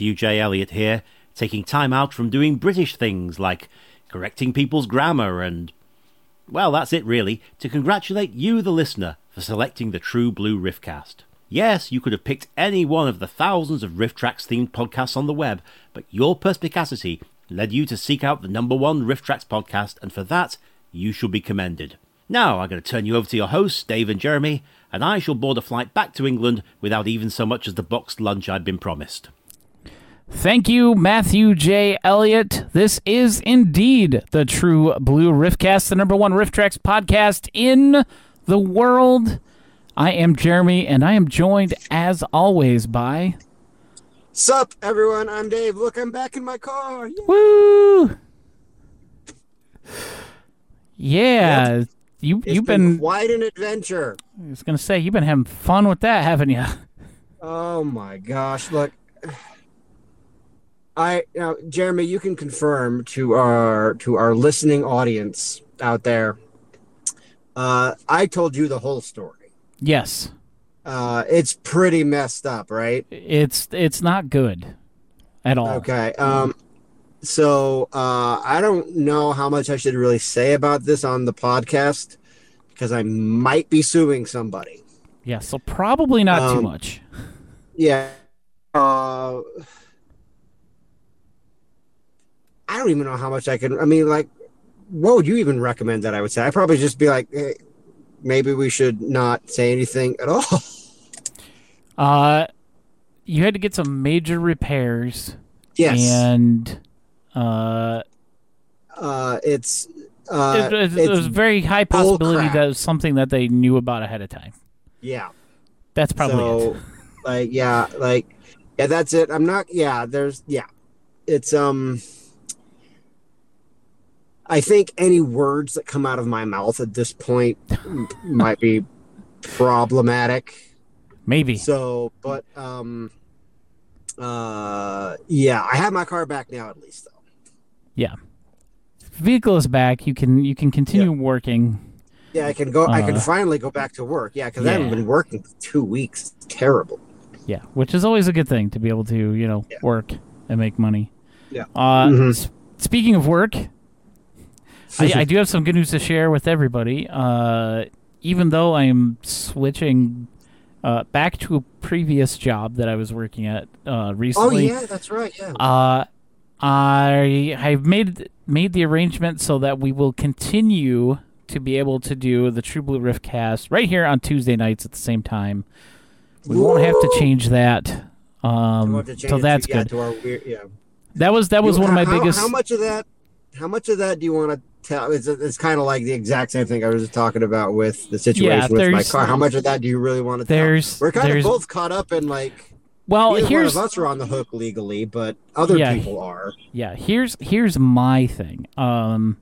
Matthew J. Elliott here, taking time out from doing British things like correcting people's grammar and. Well, that's it really, to congratulate you, the listener, for selecting the True Blue Riffcast. Yes, you could have picked any one of the thousands of RiffTrax themed podcasts on the web, but your perspicacity led you to seek out the number one RiffTrax podcast, and for that, you should be commended. Now, I'm going to turn you over to your hosts, Dave and Jeremy, and I shall board a flight back to England without even so much as the boxed lunch I'd been promised. Thank you, Matthew J. Elliott. This is indeed the True Blue Riffcast, the number one RiffTrax podcast in the world. I am Jeremy, and I am joined, as always, by. Sup, everyone? I'm Dave. Look, I'm back in my car. Yay. Woo! Yeah, yep. you it's you've been, been quite an adventure. I was gonna say you've been having fun with that, haven't you? Oh my gosh! Look, I now, Jeremy, you can confirm to our to our listening audience out there. Uh, I told you the whole story. Yes. Uh, it's pretty messed up, right? It's it's not good at all. Okay. Um, so uh, I don't know how much I should really say about this on the podcast because I might be suing somebody. Yeah, so probably not Um, too much. Yeah. Uh, I don't even know how much I can. I mean, like, what would you even recommend that I would say? I'd probably just be like, hey, maybe we should not say anything at all. Uh, you had to get some major repairs, yes. and uh, uh, it's. Uh, it, it, it's it was very high possibility that it was something that they knew about ahead of time. yeah. That's probably so, it. like, yeah, like, yeah, that's it. I'm not. Yeah, there's. Yeah, it's um. I think any words that come out of my mouth at this point might be problematic. Maybe. So, but um, uh, yeah, I have my car back now at least though. Yeah. Vehicle is back. You can you can continue working. Yeah, I can go. I can Uh, finally go back to work. Yeah, because I haven't been working for two weeks. It's terrible. Yeah, which is always a good thing to be able to you know Yeah. work and make money. Yeah. Uh, Mhm. s- speaking of work, I, I do have some good news to share with everybody. Uh, even though I am switching uh, back to a previous job that I was working at uh, Oh recently, yeah, that's right. Yeah. uh, I have made made the arrangement so that we will continue to be able to do the True Blue Riffcast right here on Tuesday nights at the same time. We won't have to change that. Um, change so that's to, yeah, good. To our weird, yeah. That was that was You- one of my biggest. How much of that? How much of that do you want to tell? It's, it's kind of like the exact same thing I was talking about with the situation Yeah, with my car. How much of that do you really want to tell? We're kind there's of both caught up in like well here's one of us are on the hook legally, but other Yeah. people are. yeah here's here's my thing. Um,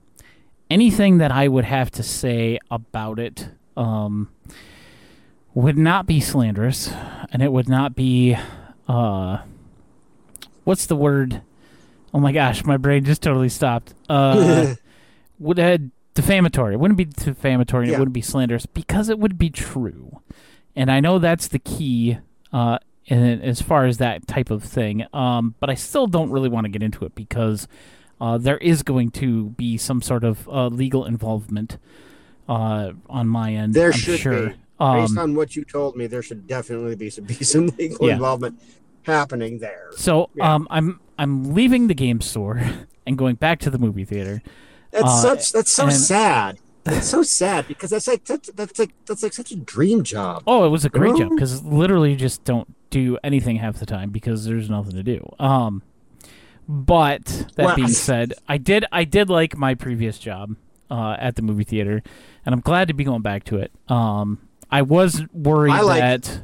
anything that I would have to say about it um would not be slanderous, and it would not be uh, what's the word? Oh my gosh, my brain just totally stopped. Uh, would uh, defamatory. It wouldn't be defamatory. and It wouldn't be slanderous because it would be true, and I know that's the key. Uh, in, as far as that type of thing, um, but I still don't really want to get into it because uh, there is going to be some sort of uh, legal involvement uh, on my end. There I'm should sure. be. Based Um, on what you told me, there should definitely be some be some legal Yeah. involvement happening there. so Yeah. um, I'm I'm leaving the game store and going back to the movie theater. That's Uh, such. That's so and- sad. That's so sad because that's like that's, that's like that's like such a dream job. Oh, it was a great Oh. job because literally you just don't do anything half the time because there's nothing to do. Um, but that Well, being said, I did I did like my previous job uh, at the movie theater, and I'm glad to be going back to it. Um, I was worried I like- that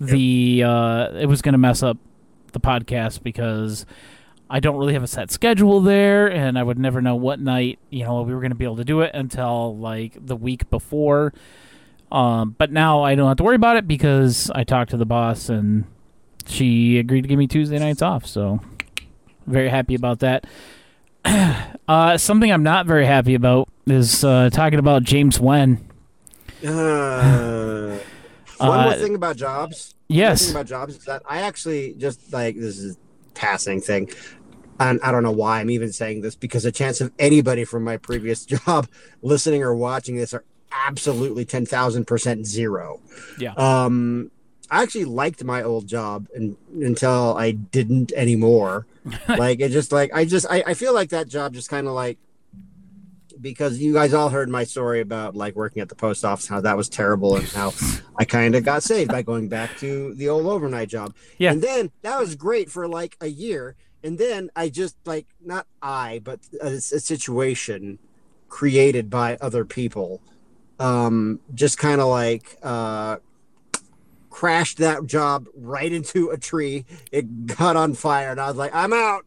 the uh, it was going to mess up the podcast because I don't really have a set schedule there, and I would never know what night you know we were going to be able to do it until like the week before. Um, but now I don't have to worry about it because I talked to the boss and she agreed to give me Tuesday nights off. So very happy about that. uh, something I'm not very happy about is uh, talking about James Wen. Uh, One more Uh, thing about jobs. One thing Yes. about jobs is that I actually just like this is a passing thing. And I don't know why I'm even saying this because the chance of anybody from my previous job listening or watching this are absolutely 10,000% zero. Yeah. Um, I actually liked my old job and, until I didn't anymore. like it just like I just I, I feel like that job just kind of like because you guys all heard my story about like working at the post office how that was terrible and how I kind of got saved by going back to the old overnight job. Yeah. And then that was great for like a year and then I just like not I but a, a situation created by other people um just kind of like uh crashed that job right into a tree it got on fire and i was like i'm out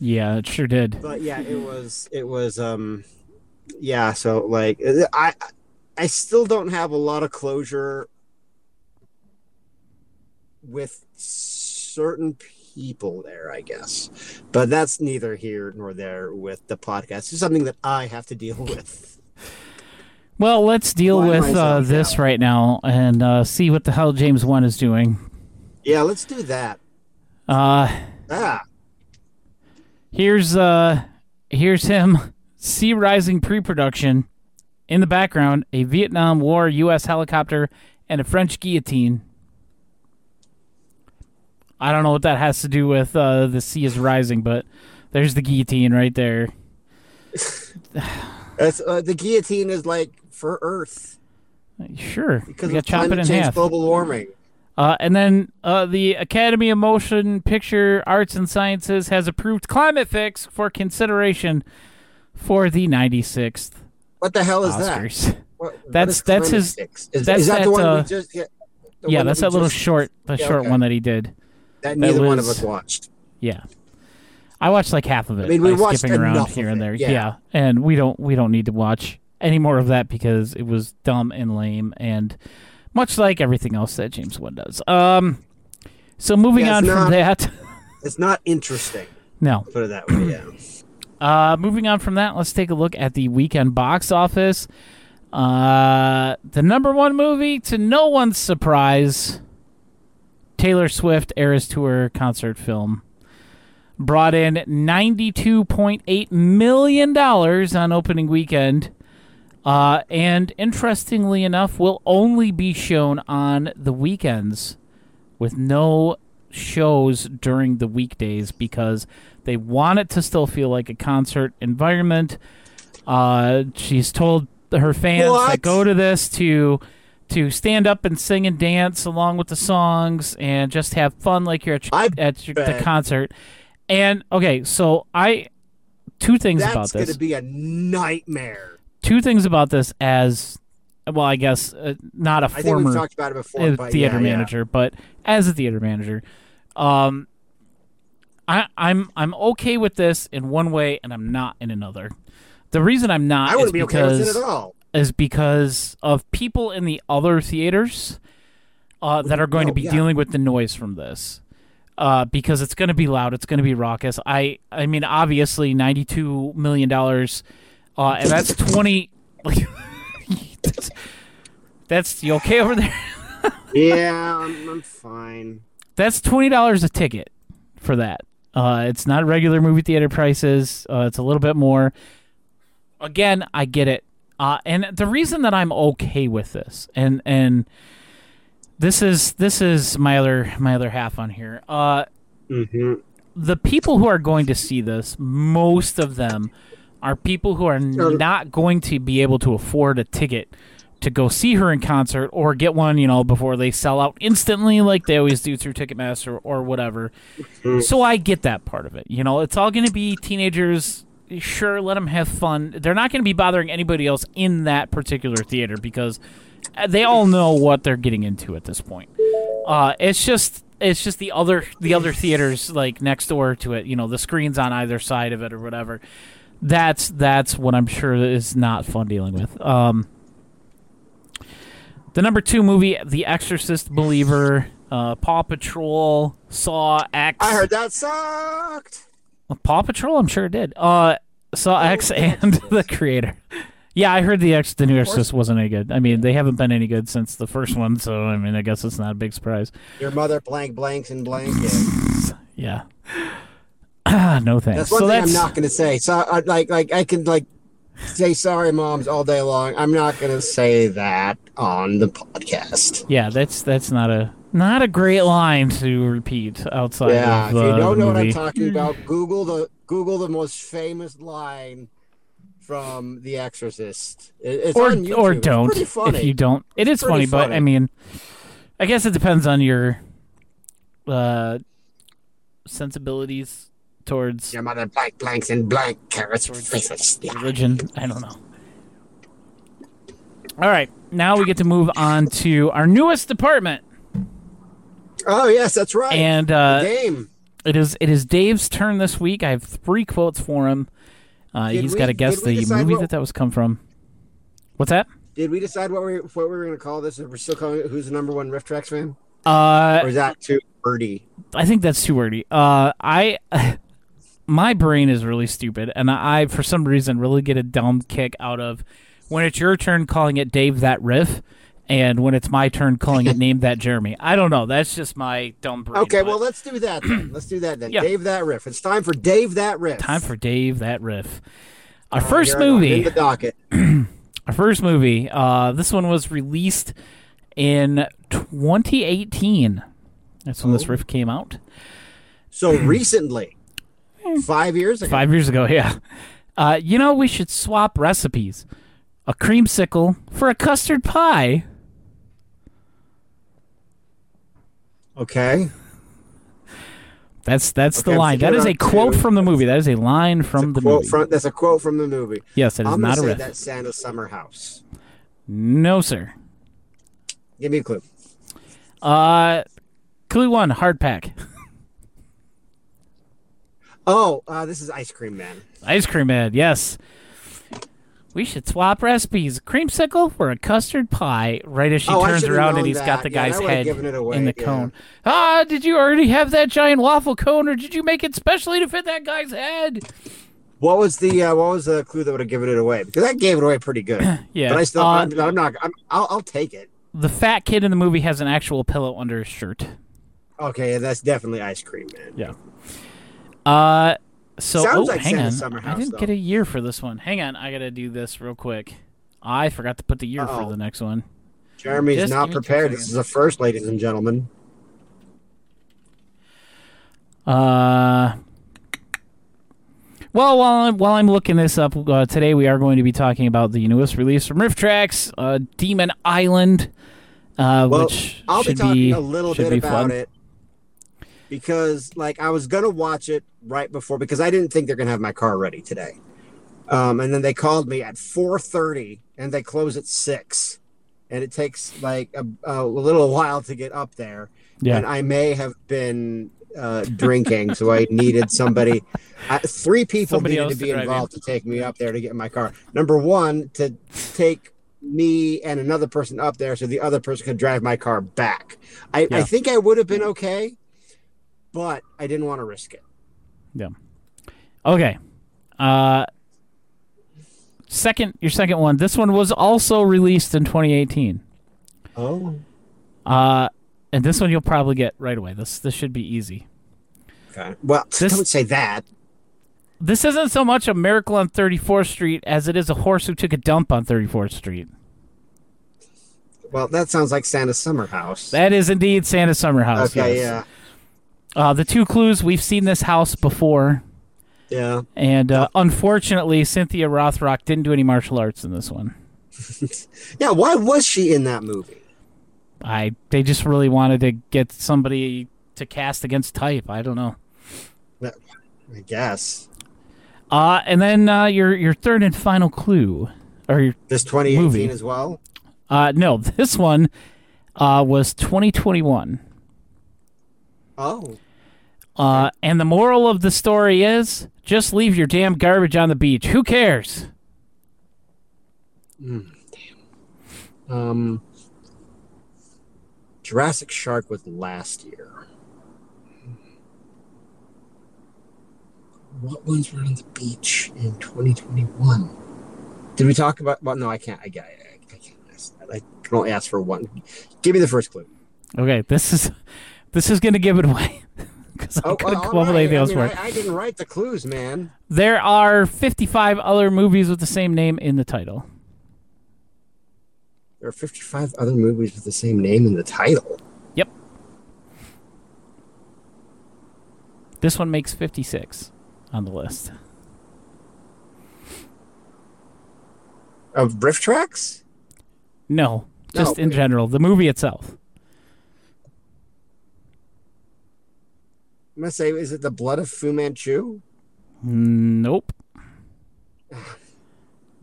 Yeah, it sure did. but yeah it was it was um yeah so like i i still don't have a lot of closure with certain people there i guess but that's neither here nor there with the podcast it's something that i have to deal with Well, let's deal Why with uh, this right now and uh, see what the hell James One is doing. yeah let's do that Uh, ah here's uh, here's him. Sea Rising pre-production. In the background, a Vietnam War U.S. helicopter and a French guillotine. I don't know what that has to do with uh, the sea is rising, but there's the guillotine right there. That's, uh, the guillotine is like for Earth Sure, because of it in change, half. global warming. Uh, and then uh, the Academy of Motion Picture Arts and Sciences has approved Climate Fix for consideration for the 96th What the hell is that? Oscars. What, what That's- that's his- Fix? Is, that's is that, that, the one uh, we just? Yeah, Yeah, that's we that little just- short, the Yeah, short okay. one that he did. That neither one of us watched. Yeah, I watched like half of it. I mean, we watched skipping around here and there. yeah. and we don't we don't need to watch any more of that because it was dumb and lame and much like everything else that James Wan does. Um, so moving Yeah, on it's from that, It's not interesting. no, Put it that way. Yeah. Uh, moving on from that, let's take a look at the weekend box office. Uh, the number one movie, to no one's surprise, Taylor Swift Eras Tour concert film, brought in $92.8 million on opening weekend. Uh, and interestingly enough, will only be shown on the weekends with no shows during the weekdays because they want it to still feel like a concert environment. Uh, she's told her fans What? that go to this to to stand up and sing and dance along with the songs and just have fun like you're at, I at your, the concert. And okay, so I two things about this. That's going to be a nightmare. two things about this as well i guess uh, not a I think former we've talked about it before. uh, theater yeah, yeah. manager but as a theater manager um I, I'm I'm okay with this in one way, and I'm not in another. The reason I'm not I wouldn't be okay with it at all. Is because of people in the other theaters uh, that are going to be yeah. dealing with the noise from this. Uh, because it's going to be loud, it's going to be raucous. I, I mean, obviously, ninety-two million dollars, uh, and that's twenty. Like, that's, that's you okay over there? Yeah, I'm, I'm fine. That's twenty dollars a ticket for that. Uh, it's not regular movie theater prices. Uh, it's a little bit more. Again, I get it. Uh, and the reason that I'm okay with this, and and this is this is my other my other half on here. Uh, hmm the people who are going to see this, most of them are people who are not going to be able to afford a ticket to go see her in concert or get one, you know, before they sell out instantly like they always do through Ticketmaster or whatever. So I get that part of it. You know, it's all going to be teenagers. Sure, let them have fun. They're not going to be bothering anybody else in that particular theater because uh, they all know what they're getting into at this point. Uh, it's just it's just the other the other theaters like next door to it. You know, the screens on either side of it or whatever. That's that's what I'm sure is not fun dealing with. Um, the number two movie, The Exorcist Believer, uh, Paw Patrol, Saw X. I heard that sucked. Paw Patrol. I'm sure it did. Uh, Saw X and the creator. Yeah, I heard the X the new Exorcist wasn't any good. I mean, they haven't been any good since the first one, so I mean, I guess it's not a big surprise. Your mother blank blanks and blank. Yeah. Yeah. no thanks. That's one so thing that's I'm not going to say. So, I, like, like I can like say sorry, moms, all day long. I'm not going to say that on the podcast. yeah, that's that's not a not a great line to repeat outside yeah, of if you uh, don't know what I'm talking about, Google the Google the most famous line from The Exorcist. It- It's or or don't funny. if you don't. It is Pretty funny, but. I mean, I guess it depends on your uh sensibilities towards Your mother blank blanks and blank carrots faces. Religion. I don't know. All right, now we get to move on to our newest department, Oh yes, that's right. and uh, Game. it is it is Dave's turn this week. I have three quotes for him. Uh, he's got to guess the movie what- that that was come from. What's that? Did we decide what we what we were going to call this? If we're still calling it "Who's the number one RiffTrax fan," Uh, or is that too wordy? I think that's too wordy. Uh, I, my brain is really stupid, and I, for some reason, really get a dumb kick out of when it's your turn calling it Dave that riff, and when it's my turn calling it Name that Jeremy. I don't know. That's just my dumb brain. Okay, but well let's do that then. Let's do that then. Yeah. Dave that riff. It's time for Dave that riff. time for Dave that riff. Our first here I go. I'm movie. in the docket. Our first movie. Uh, this one was released in 2018. That's when this Oh. riff came out. So recently, five years ago. Five years ago, yeah. Uh, you know, we should swap recipes. A creamsicle for a custard pie. Okay. That's that's Okay, the line. That is a quote two. from the movie. That is a line from a the quote movie. from that's a quote from the movie. yes, it is I'm not a riff. that's Santa's summer house. No, sir. Give me a clue. Uh, clue one: hard pack. Oh, uh, this is Ice Cream Man. Ice cream man. Yes. We should swap recipes. Creamsicle for a custard pie. Right as she Oh, turns around and he's got the Yeah, guy's head away, in the yeah. cone. Ah, did you already have that giant waffle cone, or did you make it specially to fit that guy's head? What was the uh, what was the clue that would have given it away? Because that gave it away pretty good. Yeah. But I still, uh, I'm, I'm not. I'm, I'll, I'll take it. the fat kid in the movie has an actual pillow under his shirt. Okay, that's definitely Ice Cream Man. Yeah. Uh, so Sounds oh, like hang Santa's on, Summer I didn't though. get a year for this one. Hang on, I gotta do this real quick. I forgot to put the year for Uh-oh. the next one. Jeremy's Just not give me two prepared. This is a first, ladies and gentlemen. Uh. Well, while I'm, while I'm looking this up uh, today, we are going to be talking about the newest release from RiffTrax, uh, Demon Island, uh, Well, which I'll be should talking be a little bit about fun. it because, like, I was gonna watch it right before because I didn't think they're gonna have my car ready today. Um, and then they called me at 4:30, and they close at six, and it takes like a, a little while to get up there. Yeah. And I may have been uh, drinking, so I needed somebody. I, three people Somebody needed to to be drive involved to take me up there to get my car. Number one, to take me and another person up there so the other person could drive my car back. I, Yeah. I think I would have been okay, but I didn't want to risk it. Yeah. Okay. Uh second your second one. This one was also released in 2018. Oh, Uh and this one you'll probably get right away. This this should be easy. okay. Well, This- don't say that. This isn't so much a miracle on 34th Street as it is a horse who took a dump on 34th Street. Well, that sounds like Santa's summer house. That is indeed Santa Summer House. okay, yes. yeah, Uh, the two clues we've seen this house before, yeah. and uh, unfortunately, Cynthia Rothrock didn't do any martial arts in this one. Yeah, why was she in that movie? I they just really wanted to get somebody to cast against type. I don't know. I guess. Uh, and then uh, your your third and final clue, or your, This 2018 Movie. as well? uh, no, this one uh, was 2021. Oh. Uh, and the moral of the story is just leave your damn garbage on the beach. Who cares? Um, Jurassic Shark was last year. What ones were on the beach in 2021? Did we talk about? Well, no, I can't. I, I, I can't. ask that. I can only ask for one. Give me the first clue. Okay, this is this is gonna give it away because I Oh, couldn't all come up with anything I, else for it. I, didn't write the clues, man. There are 55 other movies with the same name in the title. There are 55 other movies with the same name in the title. Yep. This one makes 56 on the list. Of Briff Tracks? No, just No, in general, the movie itself. I'm gonna say, is it the Blood of Fu Manchu? Nope.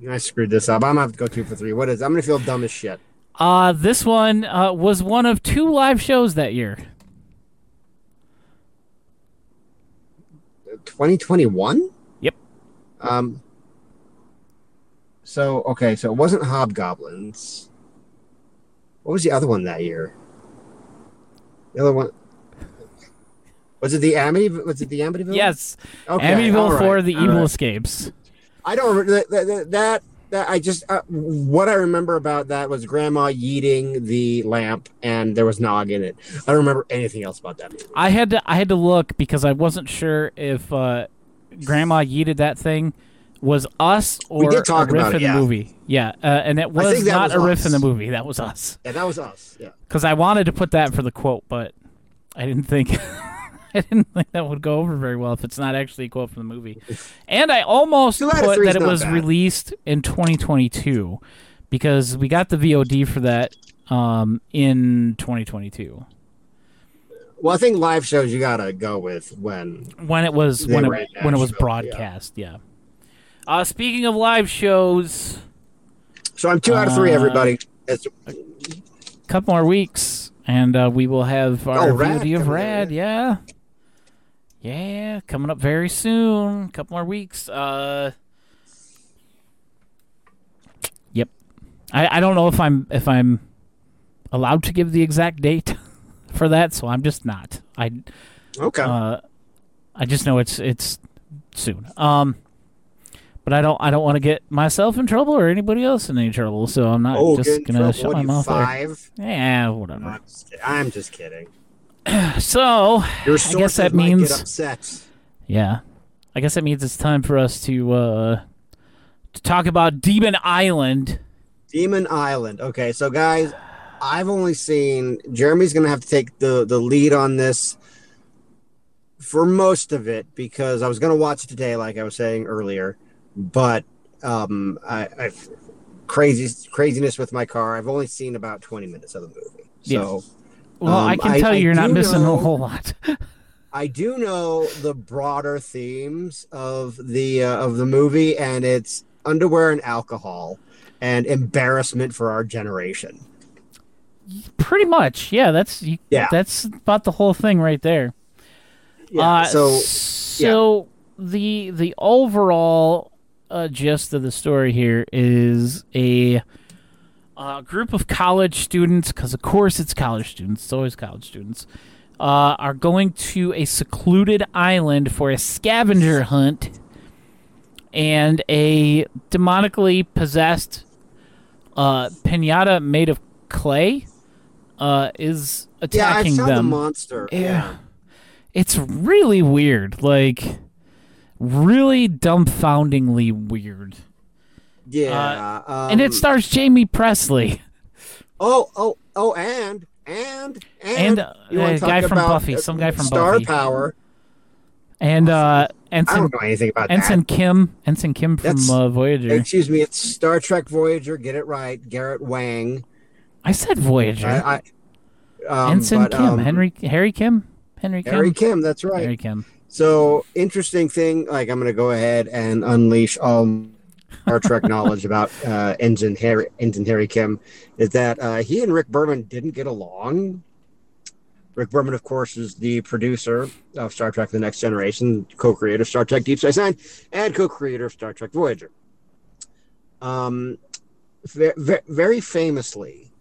I screwed this up. I'm gonna have to go two for three. What is? I'm gonna feel dumb as shit. Uh, this one uh, was one of two live shows that year. 2021. Yep. Um. So okay, so it wasn't Hobgoblins. What was the other one that year? The other one. Was it the Amityville? Was it the Amityville? Yes, Okay, Amityville right, for the Evil right. Escapes. I don't remember that. That, that, that, I just uh, what I remember about that was Grandma yeeting the lamp, and there was nog in it. I don't remember anything else about that movie. I had to I had to look because I wasn't sure if uh, Grandma yeeted that thing was us or did talk a riff about it, in the yeah. movie. Yeah, uh, and it was not was a riff us. in the movie. That was us. Yeah, that was us. Yeah. Because I wanted to put that for the quote, but I didn't think I didn't think that would go over very well if it's not actually a quote from the movie. And I almost put that it was bad. released in 2022 because we got the VOD for that um, in 2022 Well, I think live shows you gotta go with when. when it was when it when it was Nashville, yeah. broadcast. Yeah. Uh, speaking of live shows, So I'm two out of three. Uh, Everybody. It's, couple more weeks, and uh, we will have our Oh, Rad VOD of Rad. in. Yeah, yeah, coming up very soon. A couple more weeks. Uh, yep. I, I don't know if I'm if I'm allowed to give the exact date for that, so I'm just not. I okay. uh, I just know it's it's soon. Um, but I don't I don't want to get myself in trouble or anybody else in any trouble, so I'm not oh, just gonna Trouble. shut What my mouth there. five? Yeah, whatever. I'm just. I'm just kidding. So Your I guess that means yeah. I guess that means it's time for us to uh to talk about Demon Island. Demon Island. Okay, so guys, I've only seen Jeremy's gonna have to take the the lead on this for most of it because I was gonna watch it today, like I was saying earlier, but um, I, I've crazy craziness with my car. I've only seen about twenty minutes of the movie, so Well, I Um, can tell I you you're not missing know- a whole lot. I do know the broader themes of the uh, of the movie, and it's underwear and alcohol and embarrassment for our generation. Pretty much, yeah. That's you, Yeah. That's about the whole thing right there. Yeah. Uh, so so the the overall uh, gist of the story here is a uh, group of college students, because of course it's college students. It's always college students. Uh, are going to a secluded island for a scavenger hunt, and a demonically possessed uh, pinata made of clay uh, is yeah, I attacking saw the them. monster. Yeah. It's really weird. Like, really dumbfoundingly weird. Yeah. um, and it stars Jaime Pressly. Oh, oh, oh, and and and, And, uh, you wanna a guy talk from about, Buffy, uh, some guy from Star Buffy. Power. And uh, I Ensign, don't know anything about Ensign that. Kim. Ensign Kim from That's- uh, Voyager. Excuse me, it's Star Trek Voyager. Get it right, Garrett Wang. I said Voyager. I, I, um, Ensign but, Kim. um, Henry Harry Kim? Henry Kim? Harry Kim. That's right. Harry Kim. So interesting thing. Like I'm going to go ahead and unleash all Star Trek knowledge about uh, Harry Ensign Harry Kim is that uh, he and Rick Berman didn't get along. Rick Berman, of course, is the producer of Star Trek: The Next Generation, co-creator of Star Trek: Deep Space Nine, and co-creator of Star Trek Voyager. Um, ve- ve- very famously,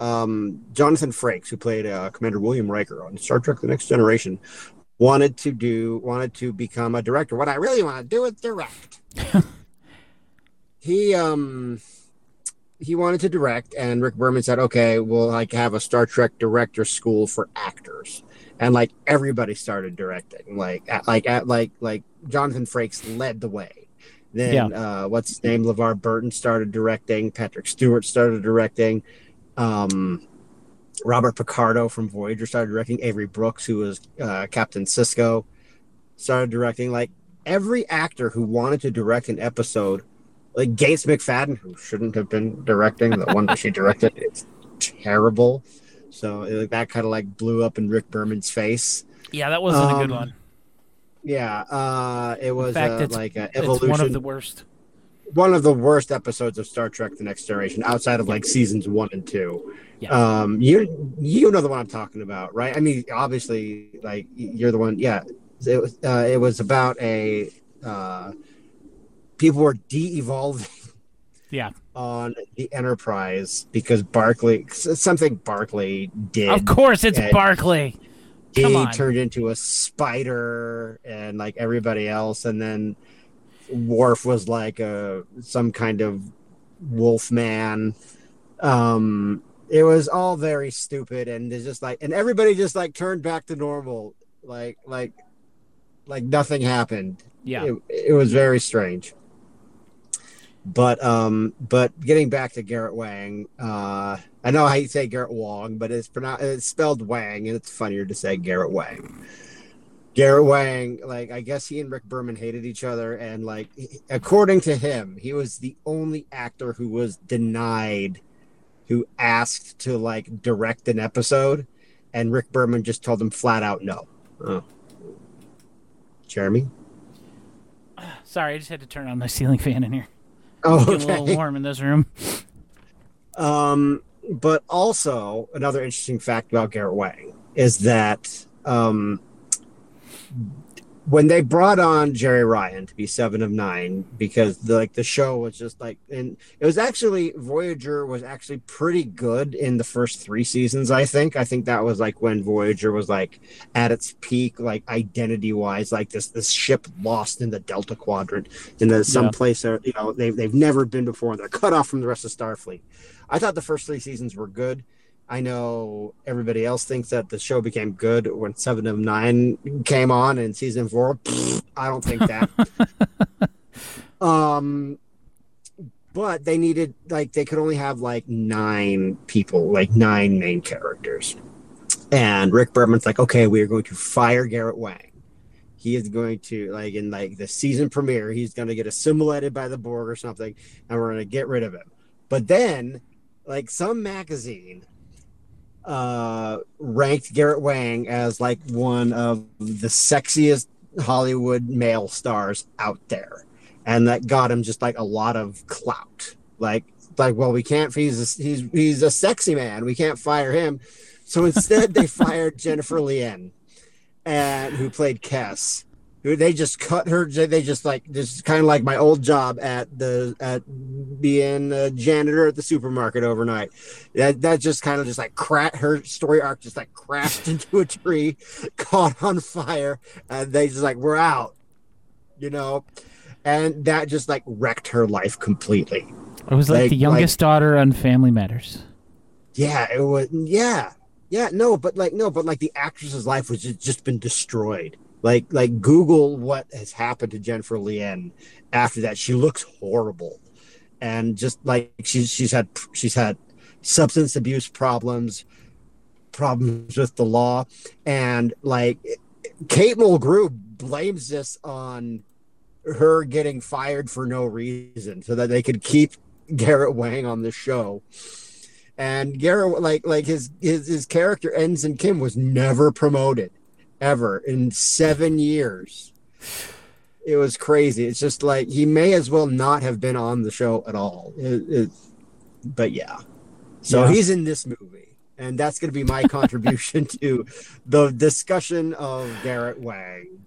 um, Jonathan Frakes, who played uh, Commander William Riker on Star Trek: The Next Generation, wanted to do wanted to become a director. What I really want to do is direct. he um he wanted to direct, and Rick Berman said, "Okay, we'll like have a Star Trek director school for actors." And like everybody started directing, like at, like at, like like Jonathan Frakes led the way. Then Yeah. uh, what's his name? LeVar Burton started directing. Patrick Stewart started directing. Um, Robert Picardo from Voyager started directing. Avery Brooks, who was uh, Captain Sisko, started directing. Like every actor who wanted to direct an episode, like Gates McFadden, who shouldn't have been directing the one that she directed, it's terrible. So it, that kind of like blew up in Rick Berman's face. Yeah, that wasn't a good Um, one. Yeah, uh, it was fact, uh, it's- like a It's evolution. one of the worst. one of the worst episodes of Star Trek: The Next Generation, outside of like seasons one and two. Yeah. Um, you you know the one I'm talking about, right? I mean, obviously, like you're the one. Yeah, it was uh, it was about a uh, people were de-evolving Yeah, on the Enterprise because Barclay something Barclay did. of course it's Barclay. he turned into a spider and like everybody else and then Worf was like a some kind of wolf man. Um it was all very stupid and it's just like and everybody just like turned back to normal. Like like like nothing happened. Yeah, it, it was very strange but um but getting back to garrett wang uh i know how you say garrett wong but it's pronounced it's spelled wang and it's funnier to say garrett wang garrett wang like i guess he and rick berman hated each other and like according to him he was the only actor who was denied who asked to like direct an episode and rick berman just told him flat out no oh. jeremy sorry, I just had to turn on my ceiling fan in here. Oh Get a little warm in this room. Um, but also another interesting fact about Garrett Wang is that um, when they brought on Jeri Ryan to be Seven of Nine, because the, like the show was just like, and it was actually Voyager was actually pretty good in the first three seasons. I think. I think that was like when Voyager was like at its peak, like identity wise, like this this ship lost in the Delta Quadrant in the some Yeah. place that you know they've they've never been before, and they're cut off from the rest of Starfleet. I thought the first three seasons were good. I know everybody else thinks that the show became good when Seven of Nine came on in season four. Pfft, I don't think that. um, but they needed like they could only have like nine people, like nine main characters. And Rick Berman's like, okay, we are going to fire Garrett Wang. He is going to like in like the season premiere, he's going to get assimilated by the Borg or something, and we're going to get rid of him. But then, like some magazine uh ranked Garrett Wang as like one of the sexiest Hollywood male stars out there. And that got him just like a lot of clout. Like like well we can't he's a, he's he's a sexy man. We can't fire him. So instead they fired Jennifer Lien and who played Kes. They just cut her they just like this is kind of like my old job at the at being a janitor at the supermarket overnight. That that just kind of just like cra- her story arc just like crashed into a tree caught on fire and they just like we're out you know? And that just like wrecked her life completely. It was like, Like- the youngest daughter on Family Matters. yeah it was yeah yeah no but like no but like the actress's life was just, just been destroyed like like google what has happened to jennifer lien after that. She looks horrible. And just like she's she's had she's had substance abuse problems problems with the law. And like kate mulgrew blames this on her getting fired for no reason so that they could keep garrett wang on the show. And Garrett, like like his his his character Ensign Kim was never promoted, ever in seven years. It was crazy. It's just like he may as well not have been on the show at all. It, it, but yeah, so Yeah. he's in this movie, and that's going to be my contribution to the discussion of Garrett Wang.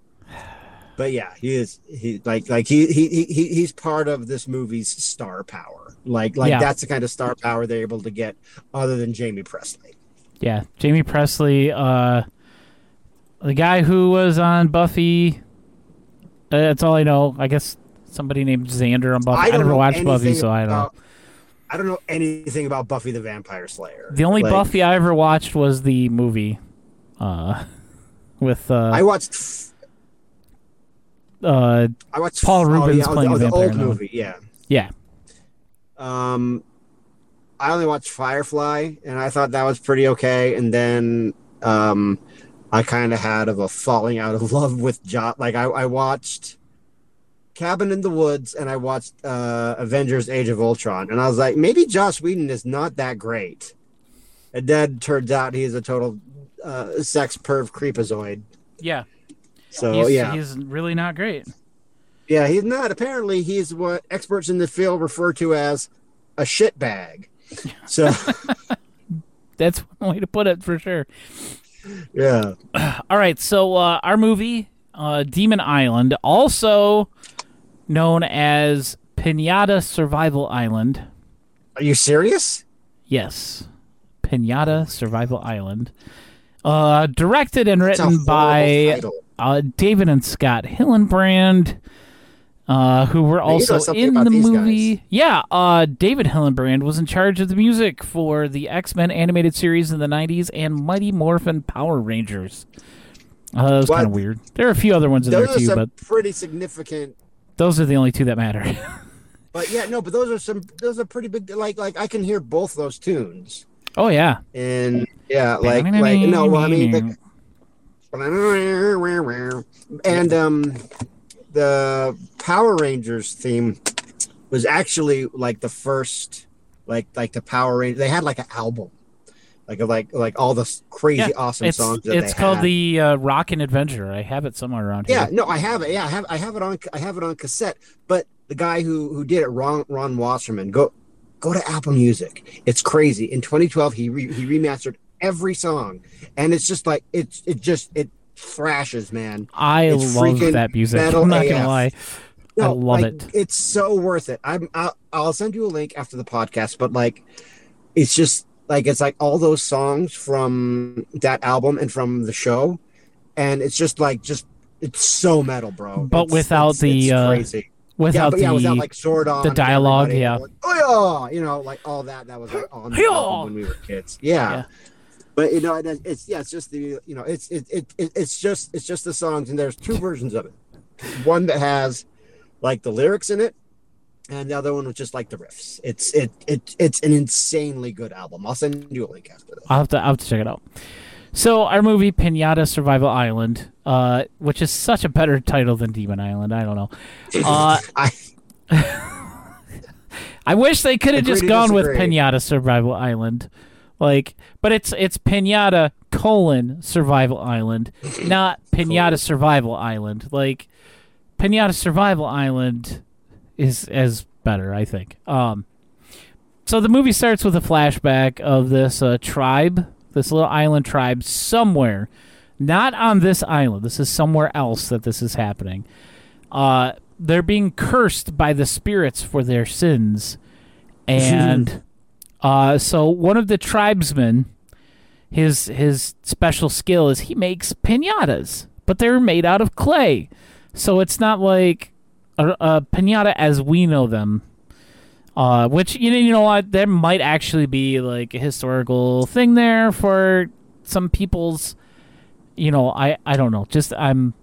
But yeah, he is he like like he he he he- he's part of this movie's star power. Like like Yeah. that's the kind of star power they're able to get other than Jaime Pressly. Yeah, Jaime Pressly, uh, the guy who was on Buffy. Uh, that's all I know. I guess somebody named Xander on Buffy. I, don't never watched Buffy, so I don't about- I don't know anything about Buffy the Vampire Slayer. The only Like, Buffy I ever watched was the movie, uh, with uh, I watched. uh, I watched Paul oh, Reubens yeah, playing the, the vampire old movie. Yeah. yeah. Um, I only watched Firefly, and I thought that was pretty okay. And then, um, I kind of had of a falling out of love with Joss. Like I, I watched Cabin in the Woods, and I watched uh, Avengers: Age of Ultron, and I was like, maybe Joss Whedon is not that great. And then turns out he's a total uh, sex perv creepazoid. Yeah. So he's, yeah, he's really not great. yeah, he's not. Apparently, he's what experts in the field refer to as a shit bag. So That's one way to put it for sure. Yeah. All right, so uh, our movie, uh, Demon Island, also known as Pinata Survival Island. Are you serious? Yes, Pinata Survival Island. Uh, directed and written by uh, David and Scott Hillenbrand, uh, who were also in the movie. guys. Yeah, uh, David Hillenbrand was in charge of the music for the X Men animated series in the '90s and Mighty Morphin Power Rangers. Uh, that was kind of weird. There are a few other ones in there too, but pretty significant. those are the only two that matter. But yeah, no, but those are some. Those are pretty big. Like, like I can hear both those tunes, oh yeah, and yeah, like, like no, well, I mean, like, and um, the Power Rangers theme was actually like the first, like, like the Power Rangers. They had like an album, like like like all the crazy Yeah, awesome it's songs. It's called had. the uh, Rock and Adventure. I have it somewhere around Yeah, here. Yeah, no, I have it. Yeah, I have I have it on I have it on cassette. But the guy who who did it, Ron Ron Wasserman, go go to Apple Music. It's crazy. In 2012, he re, he remastered every song, and it's just like it's it just it thrashes, man. I It's love that music. I'm not AF. gonna lie. I love like, it. It's so worth it. I'm I'll, I'll send you a link after the podcast, but like, it's just like it's like all those songs from that album and from the show, and it's just like just it's so metal, bro. But It's- without it's- the, it's uh, crazy. yeah, Without but yeah, the without like Zordon, the dialogue, yeah. like, oh yeah, you know, like all that. That was like on the when we were kids. Yeah. Yeah. But you know, it- it's yeah, it's just the you know, it's it, it, it it's just it's just the songs, and there's two versions of it. One that has like the lyrics in it, and the other one was just like the riffs. It's it it it's an insanely good album. I'll send you a link after this. I'll have to I'll have to check it out. So our movie Pinata Survival Island, uh, which is such a better title than Demon Island. I don't know. Uh, I I wish they could have just gone with. Pinata Survival Island, like. But it's it's Pinata colon Survival Island, not Pinata Survival Island. Like Pinata Survival Island is as better, I think. Um, so the movie starts with a flashback of this uh, tribe, this little island tribe somewhere, not on this island. This is somewhere else that this is happening. Uh, they're being cursed by the spirits for their sins, and uh, so one of the tribesmen, his his special skill is he makes pinatas, but they're made out of clay, so it's not like a, a pinata as we know them. Uh, which you know, you know what? There might actually be like a historical thing there for some people's. You know, I I don't know. Just I'm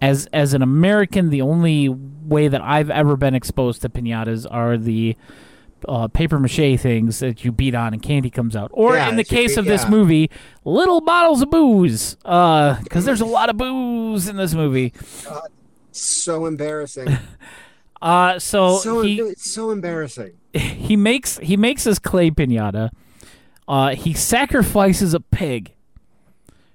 as as an American, the only way that I've ever been exposed to pinatas are the uh, paper mache things that you beat on and candy comes out, or Yeah, in the case of this yeah. movie, little bottles of booze. Because there's a lot of booze in this movie. so embarrassing. Uh, so, so he it's so embarrassing. he makes he makes his clay pinata. Uh, he sacrifices a pig.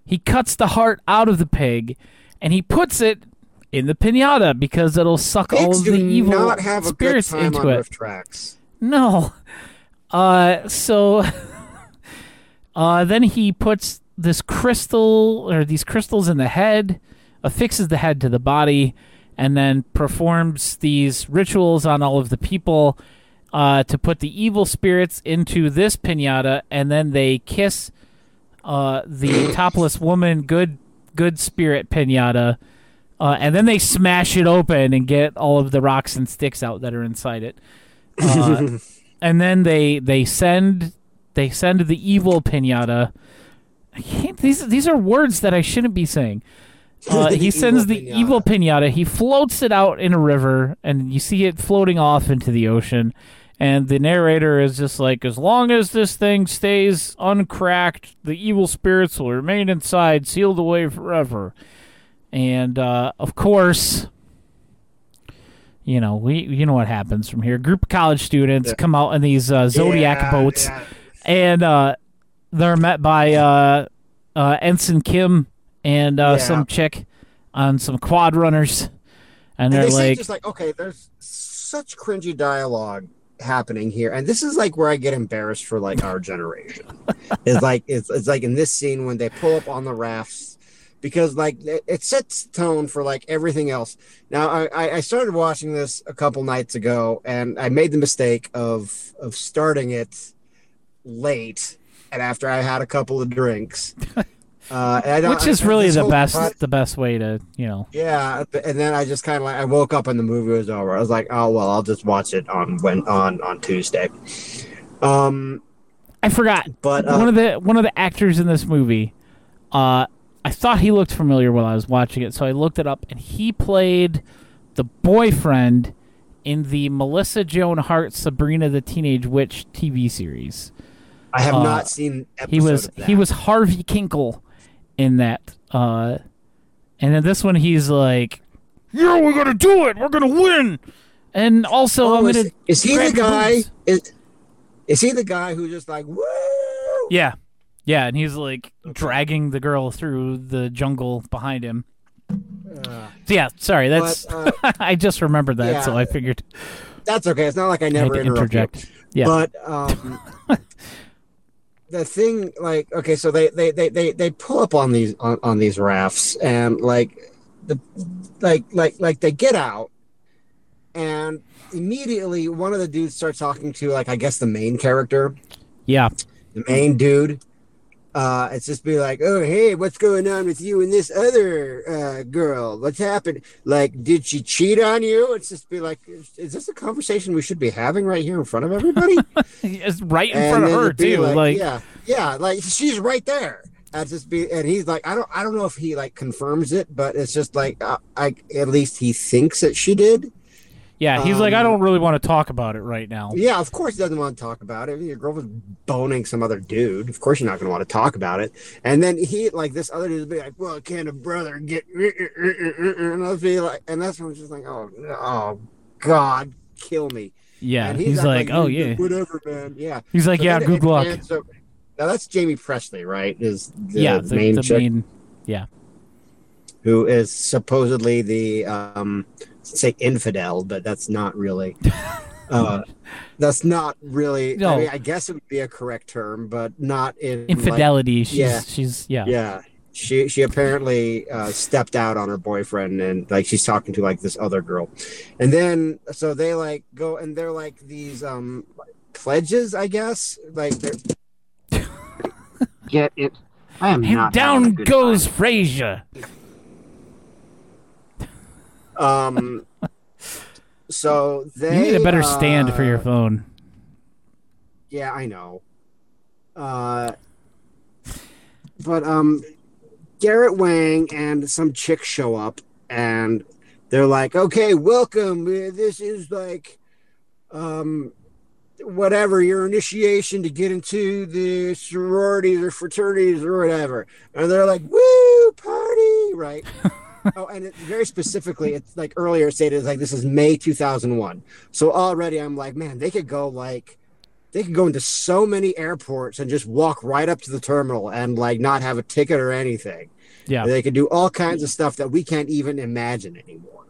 He cuts the heart out of the pig, and he puts it in the pinata because it'll suck all Pigs of the evil not have a good spirits time into it. No. Uh, so uh, then he puts this crystal or these crystals in the head, affixes the head to the body, and then performs these rituals on all of the people uh, to put the evil spirits into this pinata, and then they kiss uh, the topless woman, good good spirit pinata, Uh, and then they smash it open and get all of the rocks and sticks out that are inside it. Uh, and then they they send they send the evil pinata. I can't, these these are words that I shouldn't be saying. Uh, he sends the pinata. evil pinata. He floats it out in a river, and you see it floating off into the ocean. And the narrator is just like, as long as this thing stays uncracked, the evil spirits will remain inside, sealed away forever. And uh, of course, you know we you know what happens from here. group of college students Yeah. come out in these uh, zodiac Yeah, boats, yeah. and uh, they're met by uh, uh, Ensign Kim and uh, some chick on some quad runners, and And they're they like, just like, okay, there's such cringy dialogue happening here, and this is like where I get embarrassed for like our generation. it's like it's, it's like in this scene when they pull up on the rafts because like it, sets tone for like everything else. Now I, I started watching this a couple nights ago, and I made the mistake of of starting it late, and after I had a couple of drinks. Uh, and I don't- which is really the best the best way to you know. yeah, and then I just kind of like I woke up and the movie was over. I was like, oh well, I'll just watch it on when on on Tuesday. Um, I forgot but uh, one of the one of the actors in this movie. Uh, I thought he looked familiar while I was watching it, so I looked it up, and he played the boyfriend in the Melissa Joan Hart Sabrina the Teenage Witch TV series. I have uh, not seen. He was he was Harvey Kinkle in that. Uh, and then this one, he's like, "Yeah, we're gonna do it. We're gonna win." And also, Oh, I'm is, gonna is he the guy? boobs. Is is he the guy who just like woo? Yeah. Yeah, and he's like dragging the girl through the jungle behind him. Uh, So, yeah, sorry, that's but uh, I just remembered that, Yeah. so I figured that's okay. It's not like I I never to interrupt you. interject. Yeah. But um, the thing, like, okay, so they they they they, they pull up on these on, on these rafts, and like the like like like they get out, and immediately one of the dudes starts talking to like I guess the main character, yeah. the main dude. Uh, it's just be like, oh hey, what's going on with you and this other uh, girl? What's happened? Like, did she cheat on you? It's just be like, is, is this a conversation we should be having right here in front of everybody? It's right in And front of her too. Like, yeah, yeah, like she's right there. That's just be, and he's like, I don't, I don't know if he like confirms it, but it's just like, uh, I at least he thinks that she did. Yeah, he's like, I um, don't really want to talk about it right now. Yeah, of course he doesn't want to talk about it. Your girl was boning some other dude. Of course you're not going to want to talk about it. And then he, like this other dude, would be like, "Well, can a brother get?" And I'll be like, and that's when I'm just like, "Oh, oh, God, kill me." Yeah, And he's, acting like, oh "Yeah, whatever, man, yeah. He's like, So yeah, good it- luck. so- now that's Jaime Pressly, right? Is the yeah, the main the chick main. Yeah, who is supposedly the um, say infidel, but that's not really. Uh, that's not really. No. I mean, I guess it would be a correct term, but not in like- infidelity. she's yeah. she's yeah. yeah, she she apparently uh, stepped out on her boyfriend, and like she's talking to like this other girl, and then so they like go and they're like these um pledges, I guess. Like they're get it. I am And not down goes Frazier. Um. So they You need a better stand for your uh, phone. Yeah, I know. Uh, but um, Garrett Wang and some chick show up, and they're like, "Okay, welcome. Uh, This is like, um, whatever your initiation to get into the sororities or fraternities or whatever." And they're like, "Woo, party!" Right. oh, and it, very specifically, it's like earlier stated, it's like this is May 2001. So already I'm like, man, they could go like, they could go into so many airports and just walk right up to the terminal and like not have a ticket or anything. Yeah, They could do all kinds of stuff that we can't even imagine anymore.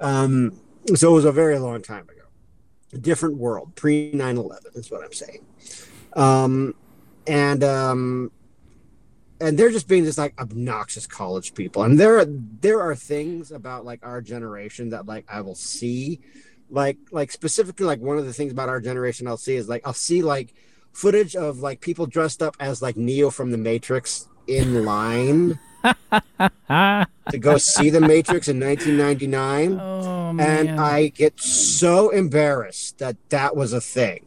Um, so it was a very long time ago. A different world, pre 9 11 is what I'm saying. Um, and um, and they're just being just like obnoxious college people. And there are there are things about like our generation that like I will see, like like specifically like one of the things about our generation I'll see is like I'll see like footage of like people dressed up as like Neo from the Matrix in line. to go see The Matrix in 1999, Oh and I get so embarrassed that that was a thing.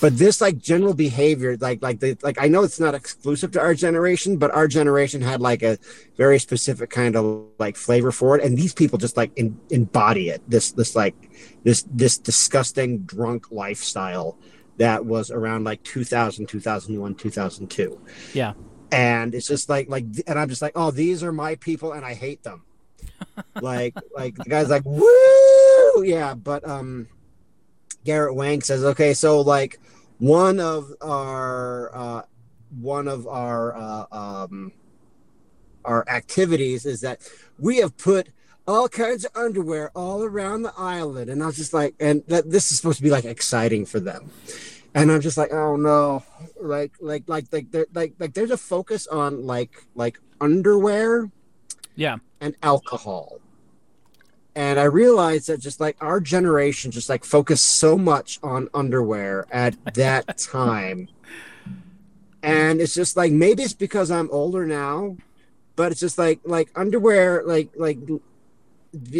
But this like general behavior, like like the like I know it's not exclusive to our generation, but our generation had like a very specific kind of like flavor for it, and these people just like in, embody it. This this like this this disgusting drunk lifestyle that was around like 2000 2001 2002 yeah. and it's just like like and i'm just like oh these are my people and i hate them like like the guy's like woo yeah but um garrett wang says okay so like one of our uh one of our uh um our activities is that we have put all kinds of underwear all around the island. And i was just like and that this is supposed to be like exciting for them. And i'm just like oh no. Like like like like there like like there's a focus on like like underwear Yeah. and alcohol and i realized that just like our generation just like focused so much on underwear at that time. And it's just like maybe it's because i'm older now but it's just like like underwear like like